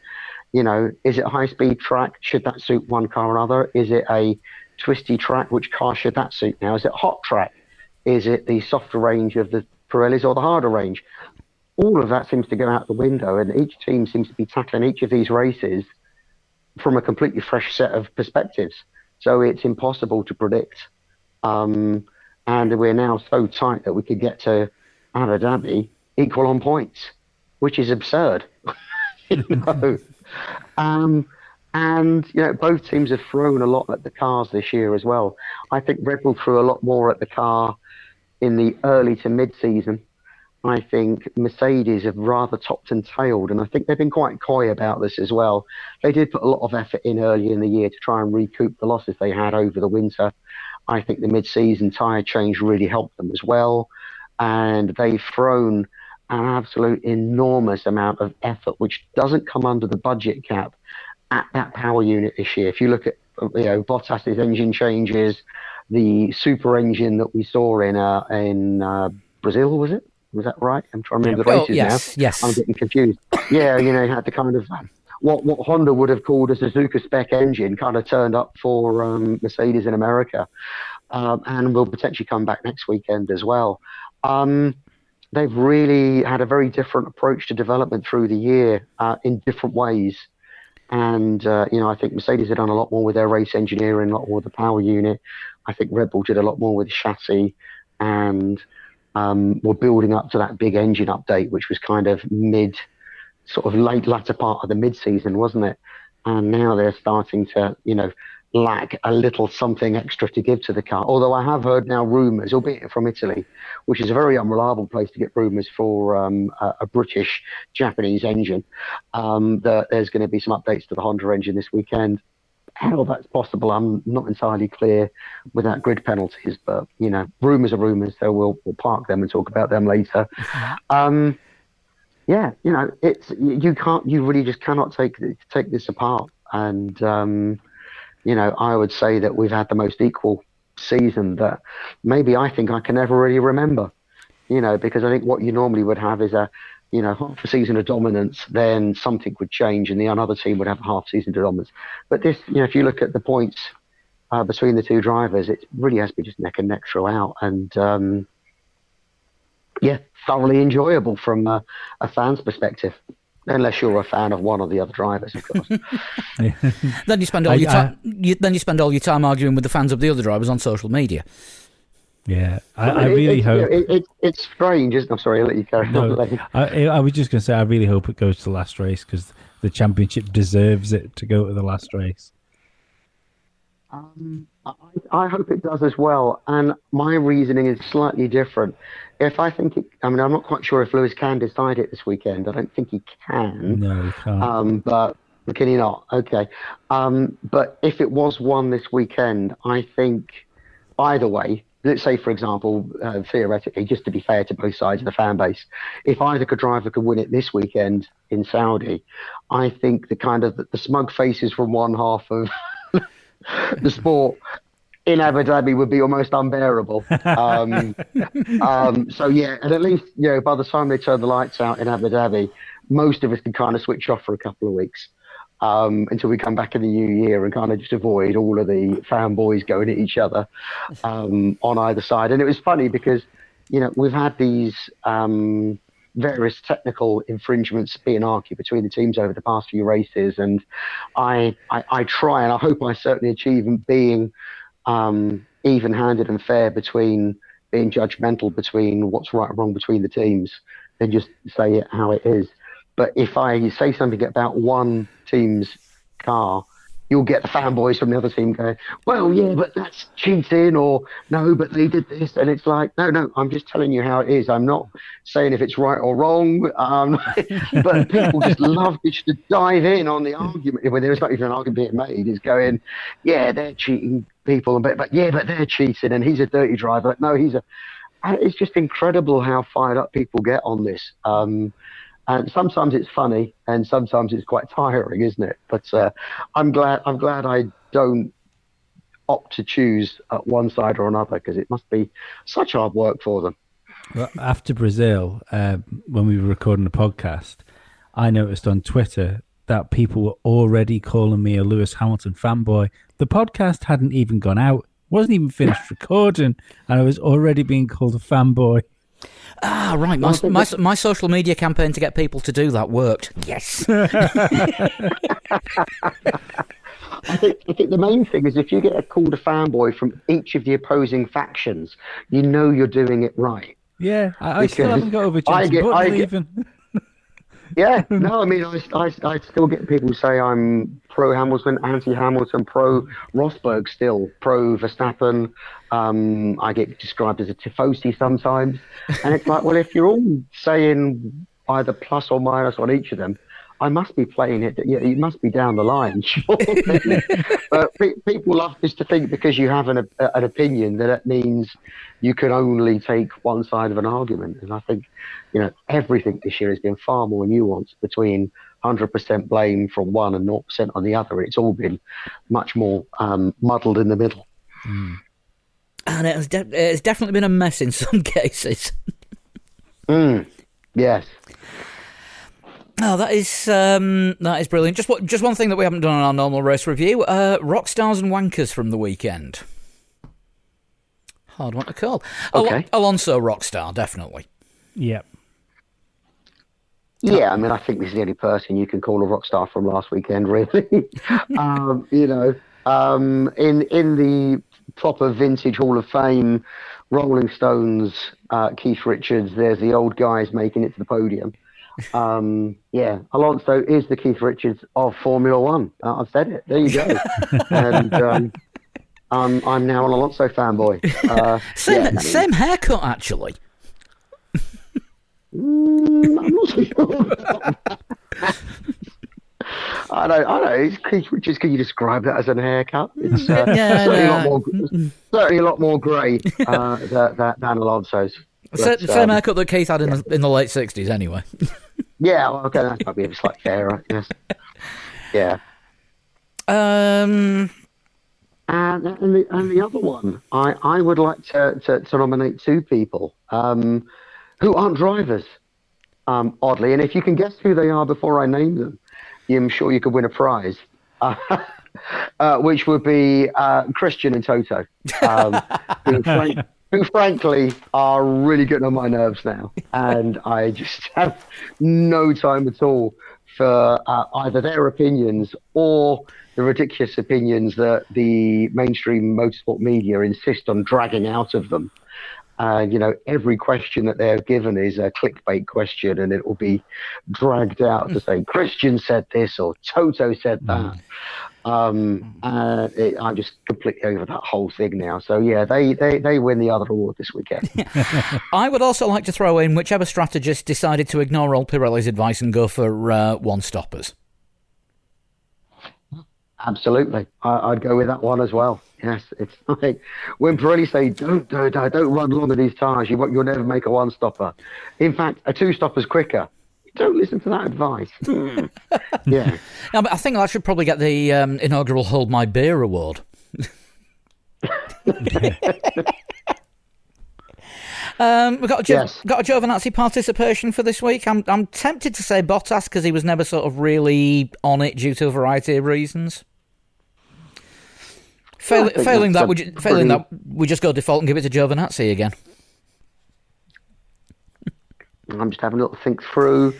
you know, is it a high speed track? Should that suit one car or another? Is it a twisty track? Which car should that suit now? Is it hot track? Is it the softer range of the Pirellis or the harder range? All of that seems to go out the window, and each team seems to be tackling each of these races from a completely fresh set of perspectives. So it's impossible to predict. Um, and we're now so tight that we could get to Abu Dhabi equal on points, which is absurd. [LAUGHS] you know? um, and you know, both teams have thrown a lot at the cars this year as well. I think Red Bull threw a lot more at the car in the early to mid-season. I think Mercedes have rather topped and tailed, and I think they've been quite coy about this as well. They did put a lot of effort in early in the year to try and recoup the losses they had over the winter. I think the mid-season tyre change really helped them as well, and they've thrown an absolute enormous amount of effort, which doesn't come under the budget cap, at that power unit this year. If you look at you know Bottas's engine changes, the super engine that we saw in uh, in uh, Brazil, was it? Was that right? I'm trying to remember yeah. the races oh, yes, now. Yes, I'm getting confused. yeah, you know, had the kind of what what Honda would have called a Suzuka spec engine, kind of turned up for um, Mercedes in America, um, and will potentially come back next weekend as well. Um, they've really had a very different approach to development through the year uh, in different ways. And, uh, you know, I think Mercedes have done a lot more with their race engineering, a lot more with the power unit. I think Red Bull did a lot more with chassis and um, were building up to that big engine update, which was kind of mid, sort of late latter part of the mid season, wasn't it? And now they're starting to, you know, lack a little something extra to give to the car. Although I have heard now rumours, albeit from Italy, which is a very unreliable place to get rumours for um, a, a, British Japanese engine, um, that there's going to be some updates to the Honda engine this weekend. How that's possible, I'm not entirely clear without grid penalties, but you know, rumours are rumours, so we'll we'll park them and talk about them later. [LAUGHS] Um, yeah, you know, it's you can't, you really just cannot take take this apart, and um, you know, I would say that we've had the most equal season that maybe I think I can never really remember. You know, because I think what you normally would have is a, you know, half a season of dominance, then something would change and the another team would have a half season of dominance. But this, you know, if you look at the points uh, between the two drivers, it really has been just neck and neck throughout. And, um, yeah, thoroughly enjoyable from a, a fan's perspective unless you're a fan of one or the other drivers, of course. [LAUGHS] [LAUGHS] then you spend all I, your time. You, then you spend all your time arguing with the fans of the other drivers on social media. Yeah, I, I really it, hope it, it, it's strange, isn't it? I'm sorry, I'll let you carry no, [LAUGHS] on. I, I was just going to say, I really hope it goes to the last race because the championship deserves it to go to the last race. Um, I, I, hope it does as well. And my reasoning is slightly different. If I think it, I mean, I'm not quite sure if Lewis can decide it this weekend. I don't think he can. No, he can't. Um, but can he not? Okay. Um, but if it was won this weekend, I think either way, let's say, for example, uh, theoretically, just to be fair to both sides of the fan base, if either driver could win it this weekend in Saudi, I think the kind of the, the smug faces from one half of [LAUGHS] the sport in Abu Dhabi would be almost unbearable. Um, [LAUGHS] um, so yeah, and at least you know by the time they turn the lights out in Abu Dhabi, most of us can kind of switch off for a couple of weeks um, until we come back in the new year and kind of just avoid all of the fanboys going at each other um, on either side. And it was funny because you know we've had these um, various technical infringements being argued between the teams over the past few races, and I, I, I try and I hope I certainly achieve in being um, even-handed and fair between being judgmental between what's right and wrong between the teams, and just say it how it is. But if I say something about one team's car you'll get the fanboys from the other team going, well, yeah, but that's cheating, or no, but they did this. And it's like, no, no, I'm just telling you how it is. I'm not saying if it's right or wrong. Um, [LAUGHS] but people just love just to dive in on the argument when there's not even an argument being made, is going, yeah, they're cheating people, but, but yeah, but they're cheating, and he's a dirty driver. No, he's a. It's just incredible how fired up people get on this. Um, and sometimes it's funny, and sometimes it's quite tiring, isn't it? But uh, I'm glad I'm glad I don't opt to choose at one side or another because it must be such hard work for them. Well, after Brazil, uh, when we were recording the podcast, I noticed on Twitter that people were already calling me a Lewis Hamilton fanboy. The podcast hadn't even gone out, wasn't even finished recording, and I was already being called a fanboy. Ah, right. My, my, my social media campaign to get people to do that worked. Yes. [LAUGHS] [LAUGHS] I think I think the main thing is if you get a called a fanboy from each of the opposing factions, you know you're doing it right. Yeah, I, I still haven't got over I Jensen get- Button I get- leaving. [LAUGHS] Yeah, [LAUGHS] no, I mean, I, I, I still get people say I'm pro Hamilton, anti Hamilton, pro Rosberg, still pro Verstappen. Um, I get described as a tifosi sometimes, and it's like, well, if you're all saying either plus or minus on each of them, I must be playing it. Yeah, it must be down the line, [LAUGHS] surely. [LAUGHS] but pe- people love this to think because you have an, a, an opinion that it means you can only take one side of an argument, and I think you know, everything this year has been far more nuanced between 100% blame from one and 0% on the other. It's all been much more um, muddled in the middle. and it has de- it's definitely been a mess in some [LAUGHS] cases. Mm, yes. Oh, that is um, that is brilliant. Just what, just one thing that we haven't done on our normal race review: uh, rock stars and wankers from the weekend. Hard one to call. Al- Okay. Alonso rockstar, definitely. Yep. Yeah, I mean, I think this is the only person you can call a rock star from last weekend, really. [LAUGHS] um, you know, um, in in the proper vintage Hall of Fame, Rolling Stones, uh, Keith Richards. There's the old guys making it to the podium. Um, yeah, Alonso is the Keith Richards of Formula One. Uh, I've said it. There you go. [LAUGHS] and um, I'm I'm now an Alonso fanboy. Uh, [LAUGHS] Same yeah, same haircut, actually. [LAUGHS] Mm, I'm not so sure. I don't. I don't. It's Keith Richards. Can you describe that as an haircut? It's uh, Yeah, certainly, a lot more, certainly a lot more grey uh, than, than Alonso's. But, same um, haircut that Keith had in the in the late sixties, anyway. [LAUGHS] Yeah. Well, okay. That's probably a slight fairer. Yes. Yeah. Um, And, and, the, and the other one, I, I would like to, to, to nominate two people um, who aren't drivers, um, oddly. And if you can guess who they are before I name them, I'm sure you could win a prize, uh, [LAUGHS] uh, which would be uh, Christian and Toto, um, who, [LAUGHS] who frankly are really getting on my nerves now. And I just [LAUGHS] have no time at all for uh, either their opinions or the ridiculous opinions that the mainstream motorsport media insist on dragging out of them. And you know, every question that they're given is a clickbait question, and it will be dragged out to say Christian said this or Toto said that. Um, uh, it, I'm just completely over that whole thing now. So yeah, they, they, they win the other award this weekend. [LAUGHS] I would also like to throw in whichever strategist decided to ignore old Pirelli's advice and go for uh, one stoppers. Absolutely, I, I'd go with that one as well. Yes, it's [LAUGHS] like when Pirelli say don't don't don't don't run long of these tires. You you'll never make a one stopper. In fact, a two stopper's quicker. Don't listen to that advice. Hmm. [LAUGHS] yeah, Yeah, but I think I should probably get the um, inaugural Hold My Beer award. [LAUGHS] um, we've got a, jo- Yes. got a Giovinazzi participation for this week. I'm I'm tempted to say Bottas because he was never sort of really on it due to a variety of reasons. Fail, failing that, we, ju- failing pretty- that, we just go default and give it to Giovinazzi again. I'm just having a little think through.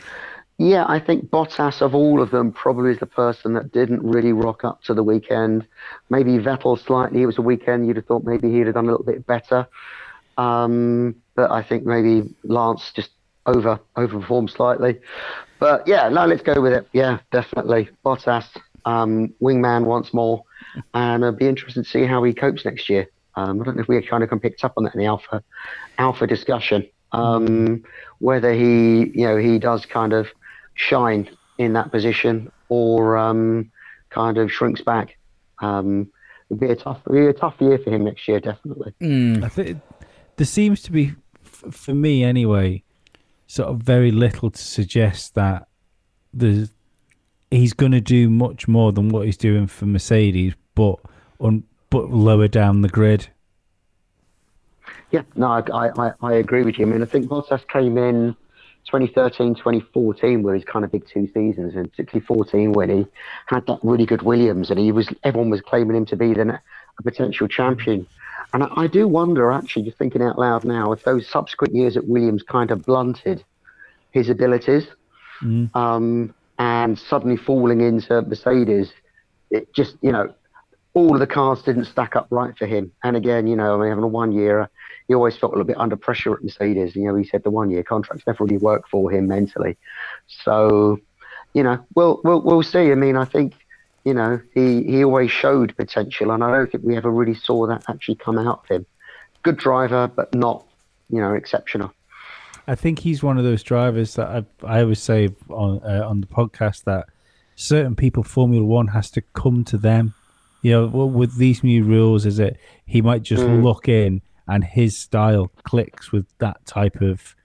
Yeah, I think Bottas of all of them probably is the person that didn't really rock up to the weekend. Maybe Vettel slightly. It was a weekend you'd have thought maybe he'd have done a little bit better. Um, but I think maybe Lance just over overperformed slightly. But yeah, no, let's go with it. Yeah, definitely Bottas, um, wingman once more, and it'll be interesting to see how he copes next year. Um, I don't know if we kind of picked up on that in the Alfa Alfa discussion. Um, whether he, you know, he does kind of shine in that position or um, kind of shrinks back. Um, it'll be a tough, it'll be a tough year for him next year, definitely. I think there seems to be, f- for me anyway, sort of very little to suggest that there's he's going to do much more than what he's doing for Mercedes, but on but lower down the grid. Yeah, no, I, I, I agree with you. I mean, I think Bottas came in 2013, 2014 were his kind of big two seasons, and particularly 14 when he had that really good Williams, and he was everyone was claiming him to be then a potential champion. And I, I do wonder, actually, just thinking out loud now, if those subsequent years at Williams kind of blunted his abilities, mm. um, and suddenly falling into Mercedes, it just you know all of the cars didn't stack up right for him. And again, you know, I mean, having a one year, he always felt a little bit under pressure at Mercedes. You know, he said the one year contracts never really worked for him mentally. So, you know, we'll we'll we'll see. I mean, I think you know he he always showed potential, and I don't think we ever really saw that actually come out of him. Good driver, but not you know exceptional. I think he's one of those drivers that I I always say on uh, on the podcast that certain people Formula One has to come to them you know, with these new rules, is it he might just mm. look in and his style clicks with that type of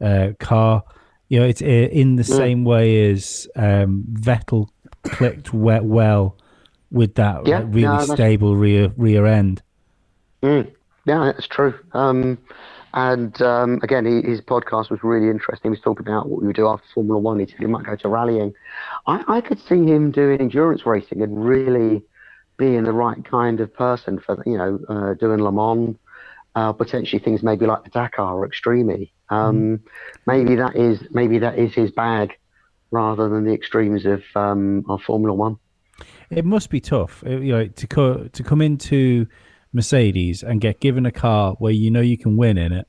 uh, car. You know, it's uh, in the mm. same way as um, Vettel clicked well with that yeah, really no, stable rear rear end. Mm. Yeah, that's true. Um, and um, again, he, his podcast was really interesting. He was talking about what we would do after Formula One. He said he might go to rallying. I, I could see him doing endurance racing and really being the right kind of person for you know uh, doing Le Mans, uh, potentially things maybe like the Dakar or Extreme. Um, mm. Maybe that is maybe that is his bag, rather than the extremes of um, of Formula One. It must be tough, uh, you know, to co- to come into Mercedes and get given a car where you know you can win in it,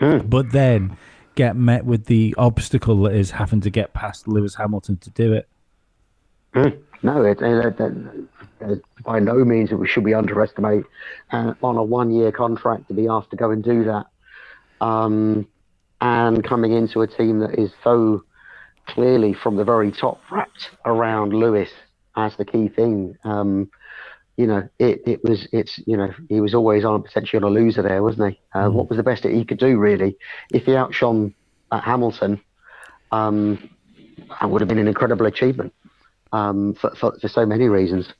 mm. but then get met with the obstacle that is having to get past Lewis Hamilton to do it. Mm. No, it, it, it, by no means should we underestimate uh, on a one-year contract to be asked to go and do that, um, and coming into a team that is so clearly from the very top wrapped around Lewis as the key thing. Um, you know, it, it was it's you know he was always on potentially on a loser there, wasn't he? Uh, mm. What was the best that he could do really? If he outshone at Hamilton, um, that would have been an incredible achievement um, for, for, for so many reasons.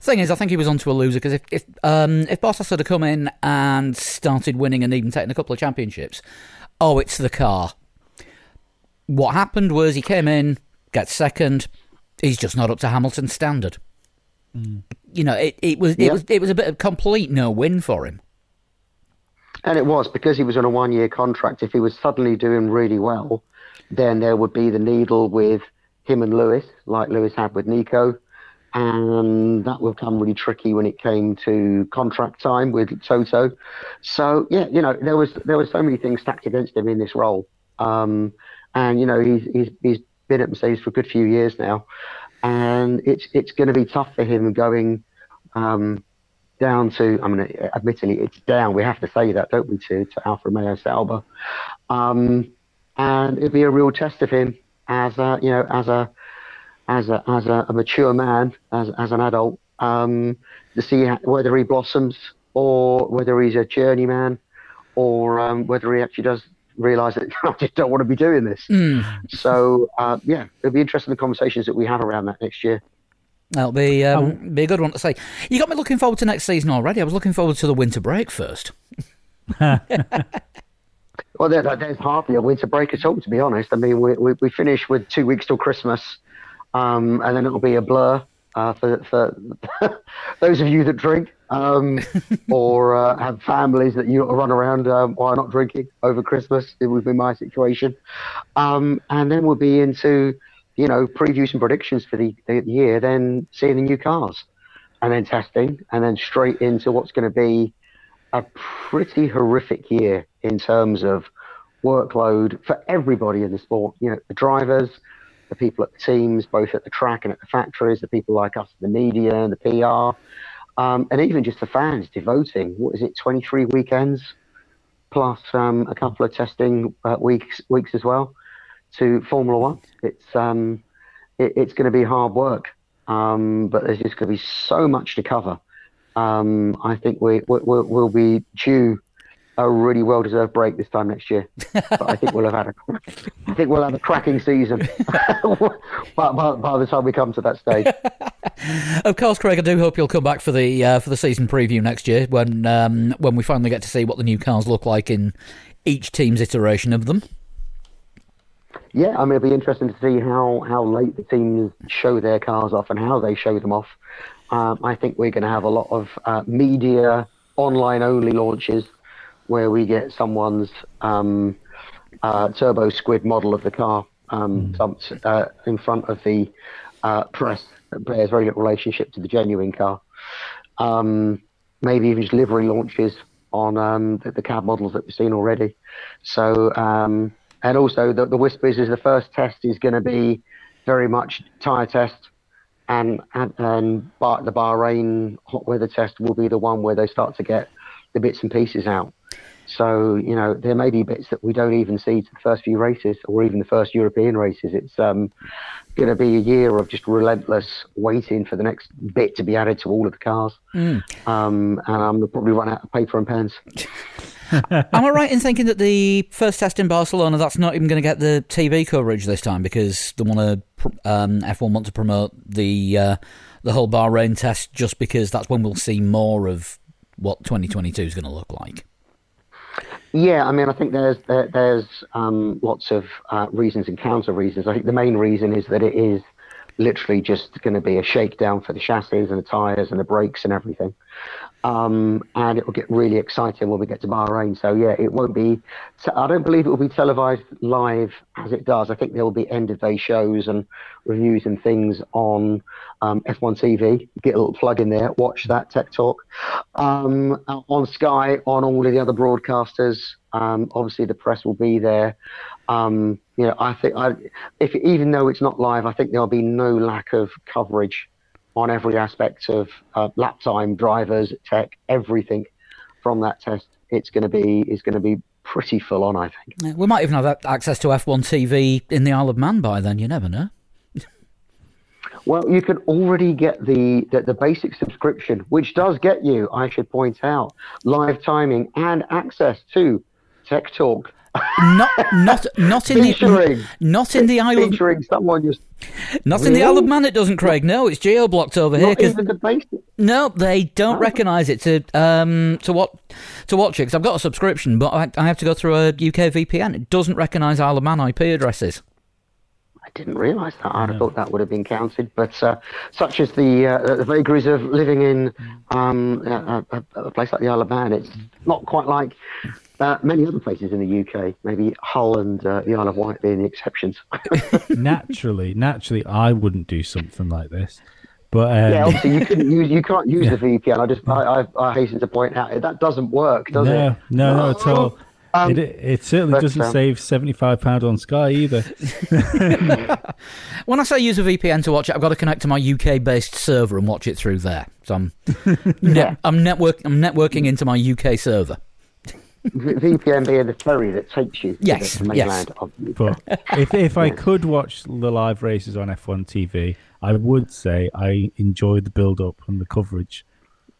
Thing is, I think he was onto a loser because if if um, if Bottas had come in and started winning and even taking a couple of championships, oh, it's the car. What happened was he came in, gets second. He's just not up to Hamilton's standard. Mm. You know, it, it was it was it was a bit of complete no win for him. And it was because he was on a one year contract. If he was suddenly doing really well, then there would be the needle with him and Lewis, like Lewis had with Nico. And that would come really tricky when it came to contract time with Toto. So yeah, you know, there was there were so many things stacked against him in this role. Um, and you know, he's he's he's been at Mercedes for a good few years now, and it's it's going to be tough for him going um, down to. I mean, admittedly, it's down. We have to say that, don't we, to to Alfa Romeo Sauber, um, and it'd be a real test of him as a you know as a as a as a, a mature man as as an adult um, to see whether he blossoms or whether he's a journeyman or um, whether he actually does realize that [LAUGHS] I just don't want to be doing this. Mm. So uh, yeah, it'll be interesting the conversations that we have around that next year. That'll be um, oh. be a good one to say. You got me looking forward to next season already. I was looking forward to the winter break first. [LAUGHS] Well, there, there's hardly a winter break at all, to be honest. I mean, we, we, we finish with two weeks till Christmas, um, and then it'll be a blur uh, for, for [LAUGHS] those of you that drink um, [LAUGHS] or uh, have families that you run around um, while not drinking over Christmas. It would be my situation. Um, and then we'll be into, you know, previews and predictions for the, the year, then seeing the new cars, and then testing, and then straight into what's going to be a pretty horrific year in terms of workload for everybody in the sport. You know, the drivers, the people at the teams, both at the track and at the factories, the people like us, the media and the PR, um, and even just the fans devoting, what is it, 23 weekends plus um, a couple of testing uh, weeks weeks as well to Formula One. It's um, it, it's going to be hard work, um, but there's just going to be so much to cover. Um, I think we, we, we'll be due a really well-deserved break this time next year. But I think we'll have had a, I think we'll have a cracking season [LAUGHS] by, by, by the time we come to that stage. Of course, Craig. I do hope you'll come back for the uh, for the season preview next year when um, when we finally get to see what the new cars look like in each team's iteration of them. Yeah, I mean, it'll be interesting to see how, how late the teams show their cars off and how they show them off. Um, I think we're going to have a lot of uh, media online only launches where we get someone's um, uh, TurboSquid model of the car um, dumped uh, in front of the uh, press that bears very little relationship to the genuine car. Um, maybe even just livery launches on um, the, the CAD models that we've seen already. So, um, and also the, the whispers is the first test is going to be very much tyre test, and and, and Bah- the Bahrain hot weather test will be the one where they start to get the bits and pieces out. So you know there may be bits that we don't even see to the first few races, or even the first European races. It's um, going to be a year of just relentless waiting for the next bit to be added to all of the cars. Um, and I'm probably run out of paper and pens. [LAUGHS] Am I right in thinking that the first test in Barcelona that's not even going to get the TV coverage this time because they want to um, F1 want to promote the uh, the whole Bahrain test just because that's when we'll see more of what 2022 is going to look like. Yeah, I mean, I think there's there, there's um, lots of uh, reasons and counter reasons. I think the main reason is that it is literally just going to be a shakedown for the chassis and the tires and the brakes and everything. Um, and it will get really exciting when we get to Bahrain. So yeah, it won't be. I don't believe it will be televised live as it does. I think there will be end of day shows and reviews and things on um, F1 TV. Get a little plug in there. Watch that Tech Talk um, on Sky, on all of the other broadcasters. Um, obviously, the press will be there. Um, you know, I think I, if even though it's not live, I think there'll be no lack of coverage on every aspect of uh, lap time, drivers, tech, everything from that test. It's going to be is going to be pretty full on. I think. Yeah, We might even have access to F1 TV in the Isle of Man by then. You never know. [LAUGHS] Well, you can already get the, the, the basic subscription, which does get you, I should point out, live timing and access to Tech Talk. Not not not in [LAUGHS] Featuring. the not in the Isle of Featuring someone just not in the Isle of Man. It doesn't, Craig. No, it's geo blocked over here not 'cause- even the basic. No, they don't Oh. recognise it to um to what to watch it because I've got a subscription, but I, I have to go through a UK VPN. It doesn't recognise Isle of Man IP addresses. I didn't realise that. I'd have thought that would have been counted, but uh, such as the uh, the vagaries of living in um, a, a, a place like the Isle of Man, it's not quite like uh, many other places in the UK. Maybe Hull and uh, the Isle of Wight being the exceptions. [LAUGHS] naturally, naturally, I wouldn't do something like this. But um, yeah, obviously you couldn't use you can't use the VPN. I just I, I, I hasten to point out that doesn't work, does no, it? no, no, not at all. Um, it, it certainly but, doesn't um, save seventy-five pound on Sky either. [LAUGHS] When I say use a VPN to watch it, I've got to connect to my UK based server and watch it through there. So I'm [LAUGHS] net, I'm network I'm networking into my UK server. V- VPN being the ferry that takes you Yes, to the yes. mainland of the But if if I could watch the live races on F1 TV, I would say I enjoy the build-up and the coverage.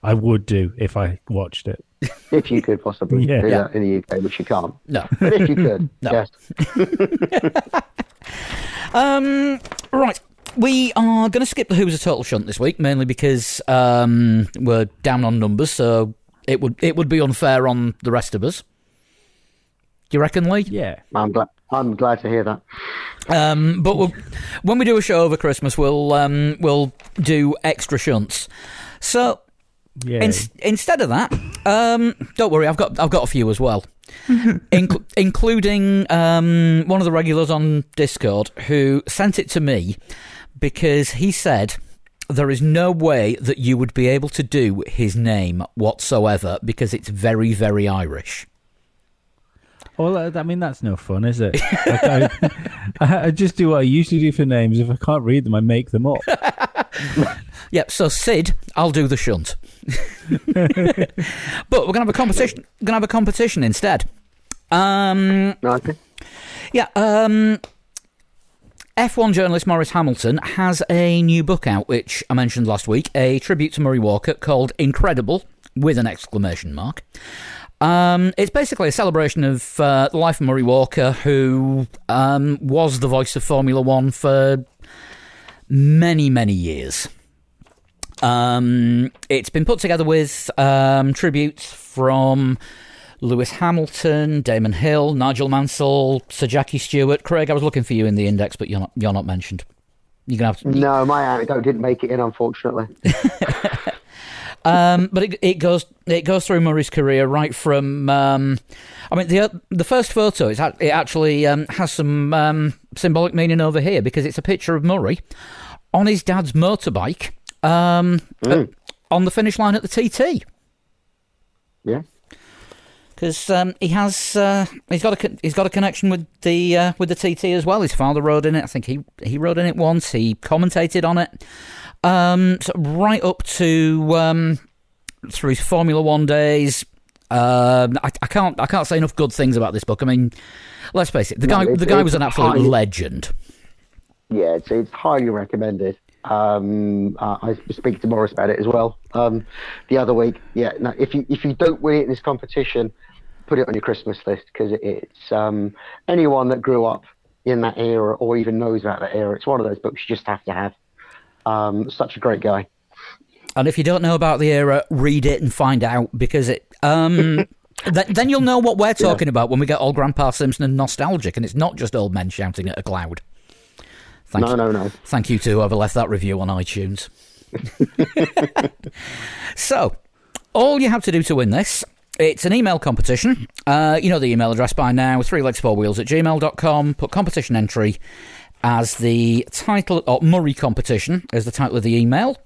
I would do if I watched it. if you could possibly Yeah. do Yeah. that in the UK, which you can't. No. But if you could, [LAUGHS] No. yes. [LAUGHS] Um, right. We are going to skip the Who's a Total Shunt this week, mainly because um, we're down on numbers, so it would it would be unfair on the rest of us. Do you reckon, Lee? Yeah, I'm glad. I'm glad to hear that. Um, but we'll, when we do a show over Christmas, we'll um, we'll do extra shunts. So in, instead of that, um, don't worry, I've got I've got a few as well, [LAUGHS] Inc- including um, one of the regulars on Discord who sent it to me because he said there is no way that you would be able to do his name whatsoever because it's very very Irish. Well, uh, I mean that's no fun, is it? Like, I, [LAUGHS] I, I just do what I usually do for names. If I can't read them, I make them up. [LAUGHS] Yep. So Sid, I'll do the shunt. [LAUGHS] but we're gonna have a competition. We're gonna have a competition instead. Um, Okay. yeah. Um, F1 journalist Maurice Hamilton has a new book out, which I mentioned last week, a tribute to Murray Walker called "Incredible" with an exclamation mark. Um, it's basically a celebration of uh, the life of Murray Walker, who um, was the voice of Formula One for many, many years. Um, it's been put together with um, tributes from Lewis Hamilton, Damon Hill, Nigel Mansell, Sir Jackie Stewart. Craig, I was looking for you in the index, but you're not. You're not mentioned. You're gonna have to, No, my anecdote didn't make it in, unfortunately. [LAUGHS] Um, but it, it goes it goes through Murray's career right from. Um, I mean, the the first photo is it actually um, has some um, symbolic meaning over here because it's a picture of Murray on his dad's motorbike um, uh, on the finish line at the TT Yeah. Because um, he has uh, he's got a con- he's got a connection with the uh, with the TT as well. His father rode in it. I think he he rode in it once. He commentated on it. Um, so right up to um, through his Formula One days. Um, I, I can't I can't say enough good things about this book. I mean, let's face it, the No, guy the guy was an absolute legend. Yeah, it's, it's highly recommended. Um, uh, I speak to Maurice about it as well um, the other week. Yeah, no, if you if you don't win it in this competition, put it on your Christmas list because it, it's um, anyone that grew up in that era or even knows about that era. It's one of those books you just have to have. Um, such a great guy. And if you don't know about the era, read it and find out because it. Um, [LAUGHS] th- then you'll know what we're talking about when we get old Grandpa Simpson and nostalgic, and it's not just old men shouting at a cloud. Thank No, you. no, no. Thank you to whoever left that review on iTunes. [LAUGHS] [LAUGHS] so, all you have to do to win this, it's an email competition. Uh, you know the email address by now, three legs, four wheels at gmail.com. Put competition entry as the title, or Murray competition as the title of the email.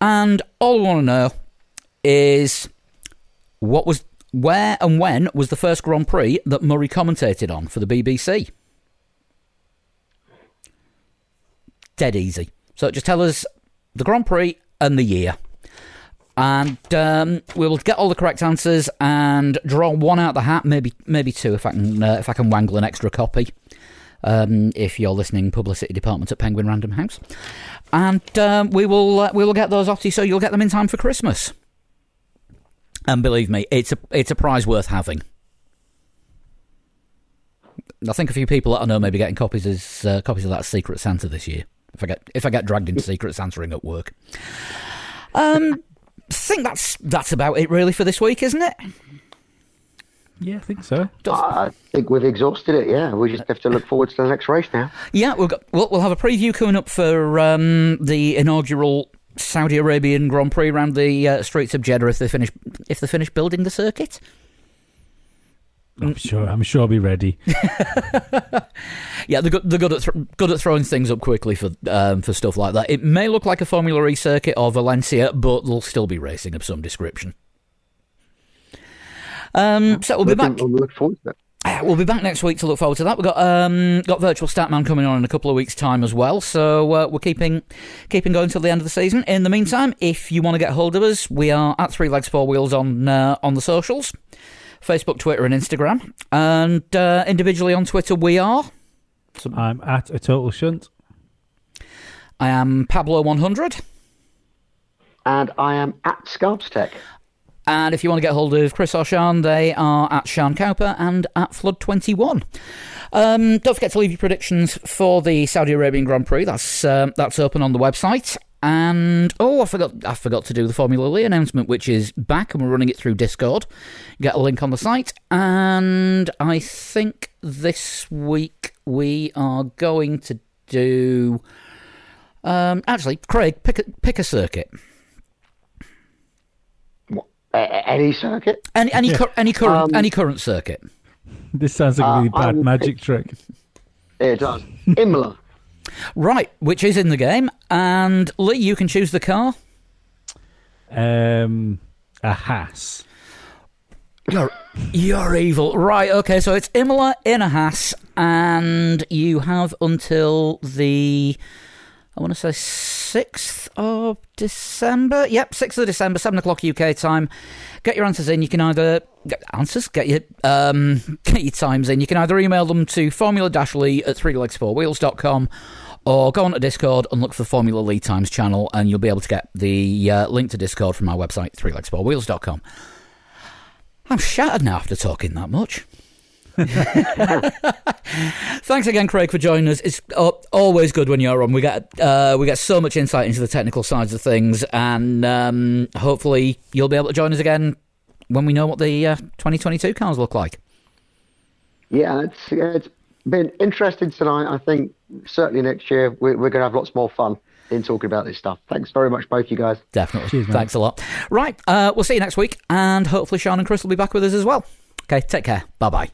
And all we want to know is what was, where and when was the first Grand Prix that Murray commentated on for the BBC? dead easy. So just tell us the Grand Prix and the year. And um, we will get all the correct answers and draw one out the hat, maybe maybe two if I can uh, if I can wangle an extra copy. Um, if you're listening, publicity department at Penguin Random House, and um, we will uh, we will get those off to you so you'll get them in time for Christmas. And believe me, it's a it's a prize worth having. I think a few people that I know may be getting copies as uh, copies of that Secret Santa this year. If I get if I get dragged into [LAUGHS] Secret Santaing at work. [LAUGHS] Um, think that's that's about it really for this week, isn't it? Yeah, I think so. I think we've exhausted it. Yeah, we just have to look forward to the next race now. Yeah, we've got we'll, we'll have a preview coming up for um, the inaugural Saudi Arabian Grand Prix around the uh, streets of Jeddah if they finish if they finish building the circuit. I'm sure. I'm sure I'll be ready. [LAUGHS] Yeah, they're good, they're good at th- good at throwing things up quickly for um, for stuff like that. It may look like a Formula E circuit or Valencia, but they'll still be racing of some description. Um, so we'll be back. Looking- We'll look forward to it. Uh, We'll be back next week to look forward to that. We've got um, got Virtual Statman coming on in a couple of weeks' time as well. So uh, we're keeping keeping going till the end of the season. In the meantime, if you want to get hold of us, we are at Three Legs Four Wheels on uh, on the socials, Facebook, Twitter, and Instagram, and uh, individually on Twitter we are. I'm at a total shunt. I am Pablo One Hundred. And I am at Scarbs Tech. And if you want to get hold of Chris or Sean, they are at Sean Cowper and at Flood21. Um, don't forget to leave your predictions for the Saudi Arabian Grand Prix. That's um, that's open on the website. And oh, I forgot I forgot to do the Formula Lee announcement, which is back, and we're running it through Discord. Get a link on the site. And I think this week we are going to do. Um, actually, Craig, pick a, pick a circuit. A- a- any circuit. Any any, cur- any current Um, any current circuit. This sounds like a Uh, really I bad magic pick- trick. It does. Imola. Right, which is in the game. And Lee, you can choose the car. Um, a Haas. You're, you're evil. Right, okay, so it's Imola in a Haas, and you have until the, I want to say 6th of December. Yep, 6th of December, 7 o'clock UK time. Get your answers in. You can either, get answers, get your, um, [LAUGHS] get your times in. You can either email them to formula-lee at 3legs4wheels.com or go on to Discord and look for the Formula Lee Times channel, and you'll be able to get the uh, link to Discord from our website, 3legs4wheels.com. I'm shattered now after talking that much. [LAUGHS] Thanks again, Craig, for joining us. It's uh, always good when you're on. We get uh, we get so much insight into the technical sides of things, and um, hopefully you'll be able to join us again when we know what the uh, 2022 cars look like. Yeah, it's it's been interesting tonight. I think certainly next year we're, we're going to have lots more fun in talking about this stuff. Thanks very much, both you guys. Definitely. Cheers. Thanks a lot. Right, uh, we'll see you next week, and hopefully Sean and Chris will be back with us as well. Okay, take care. Bye bye.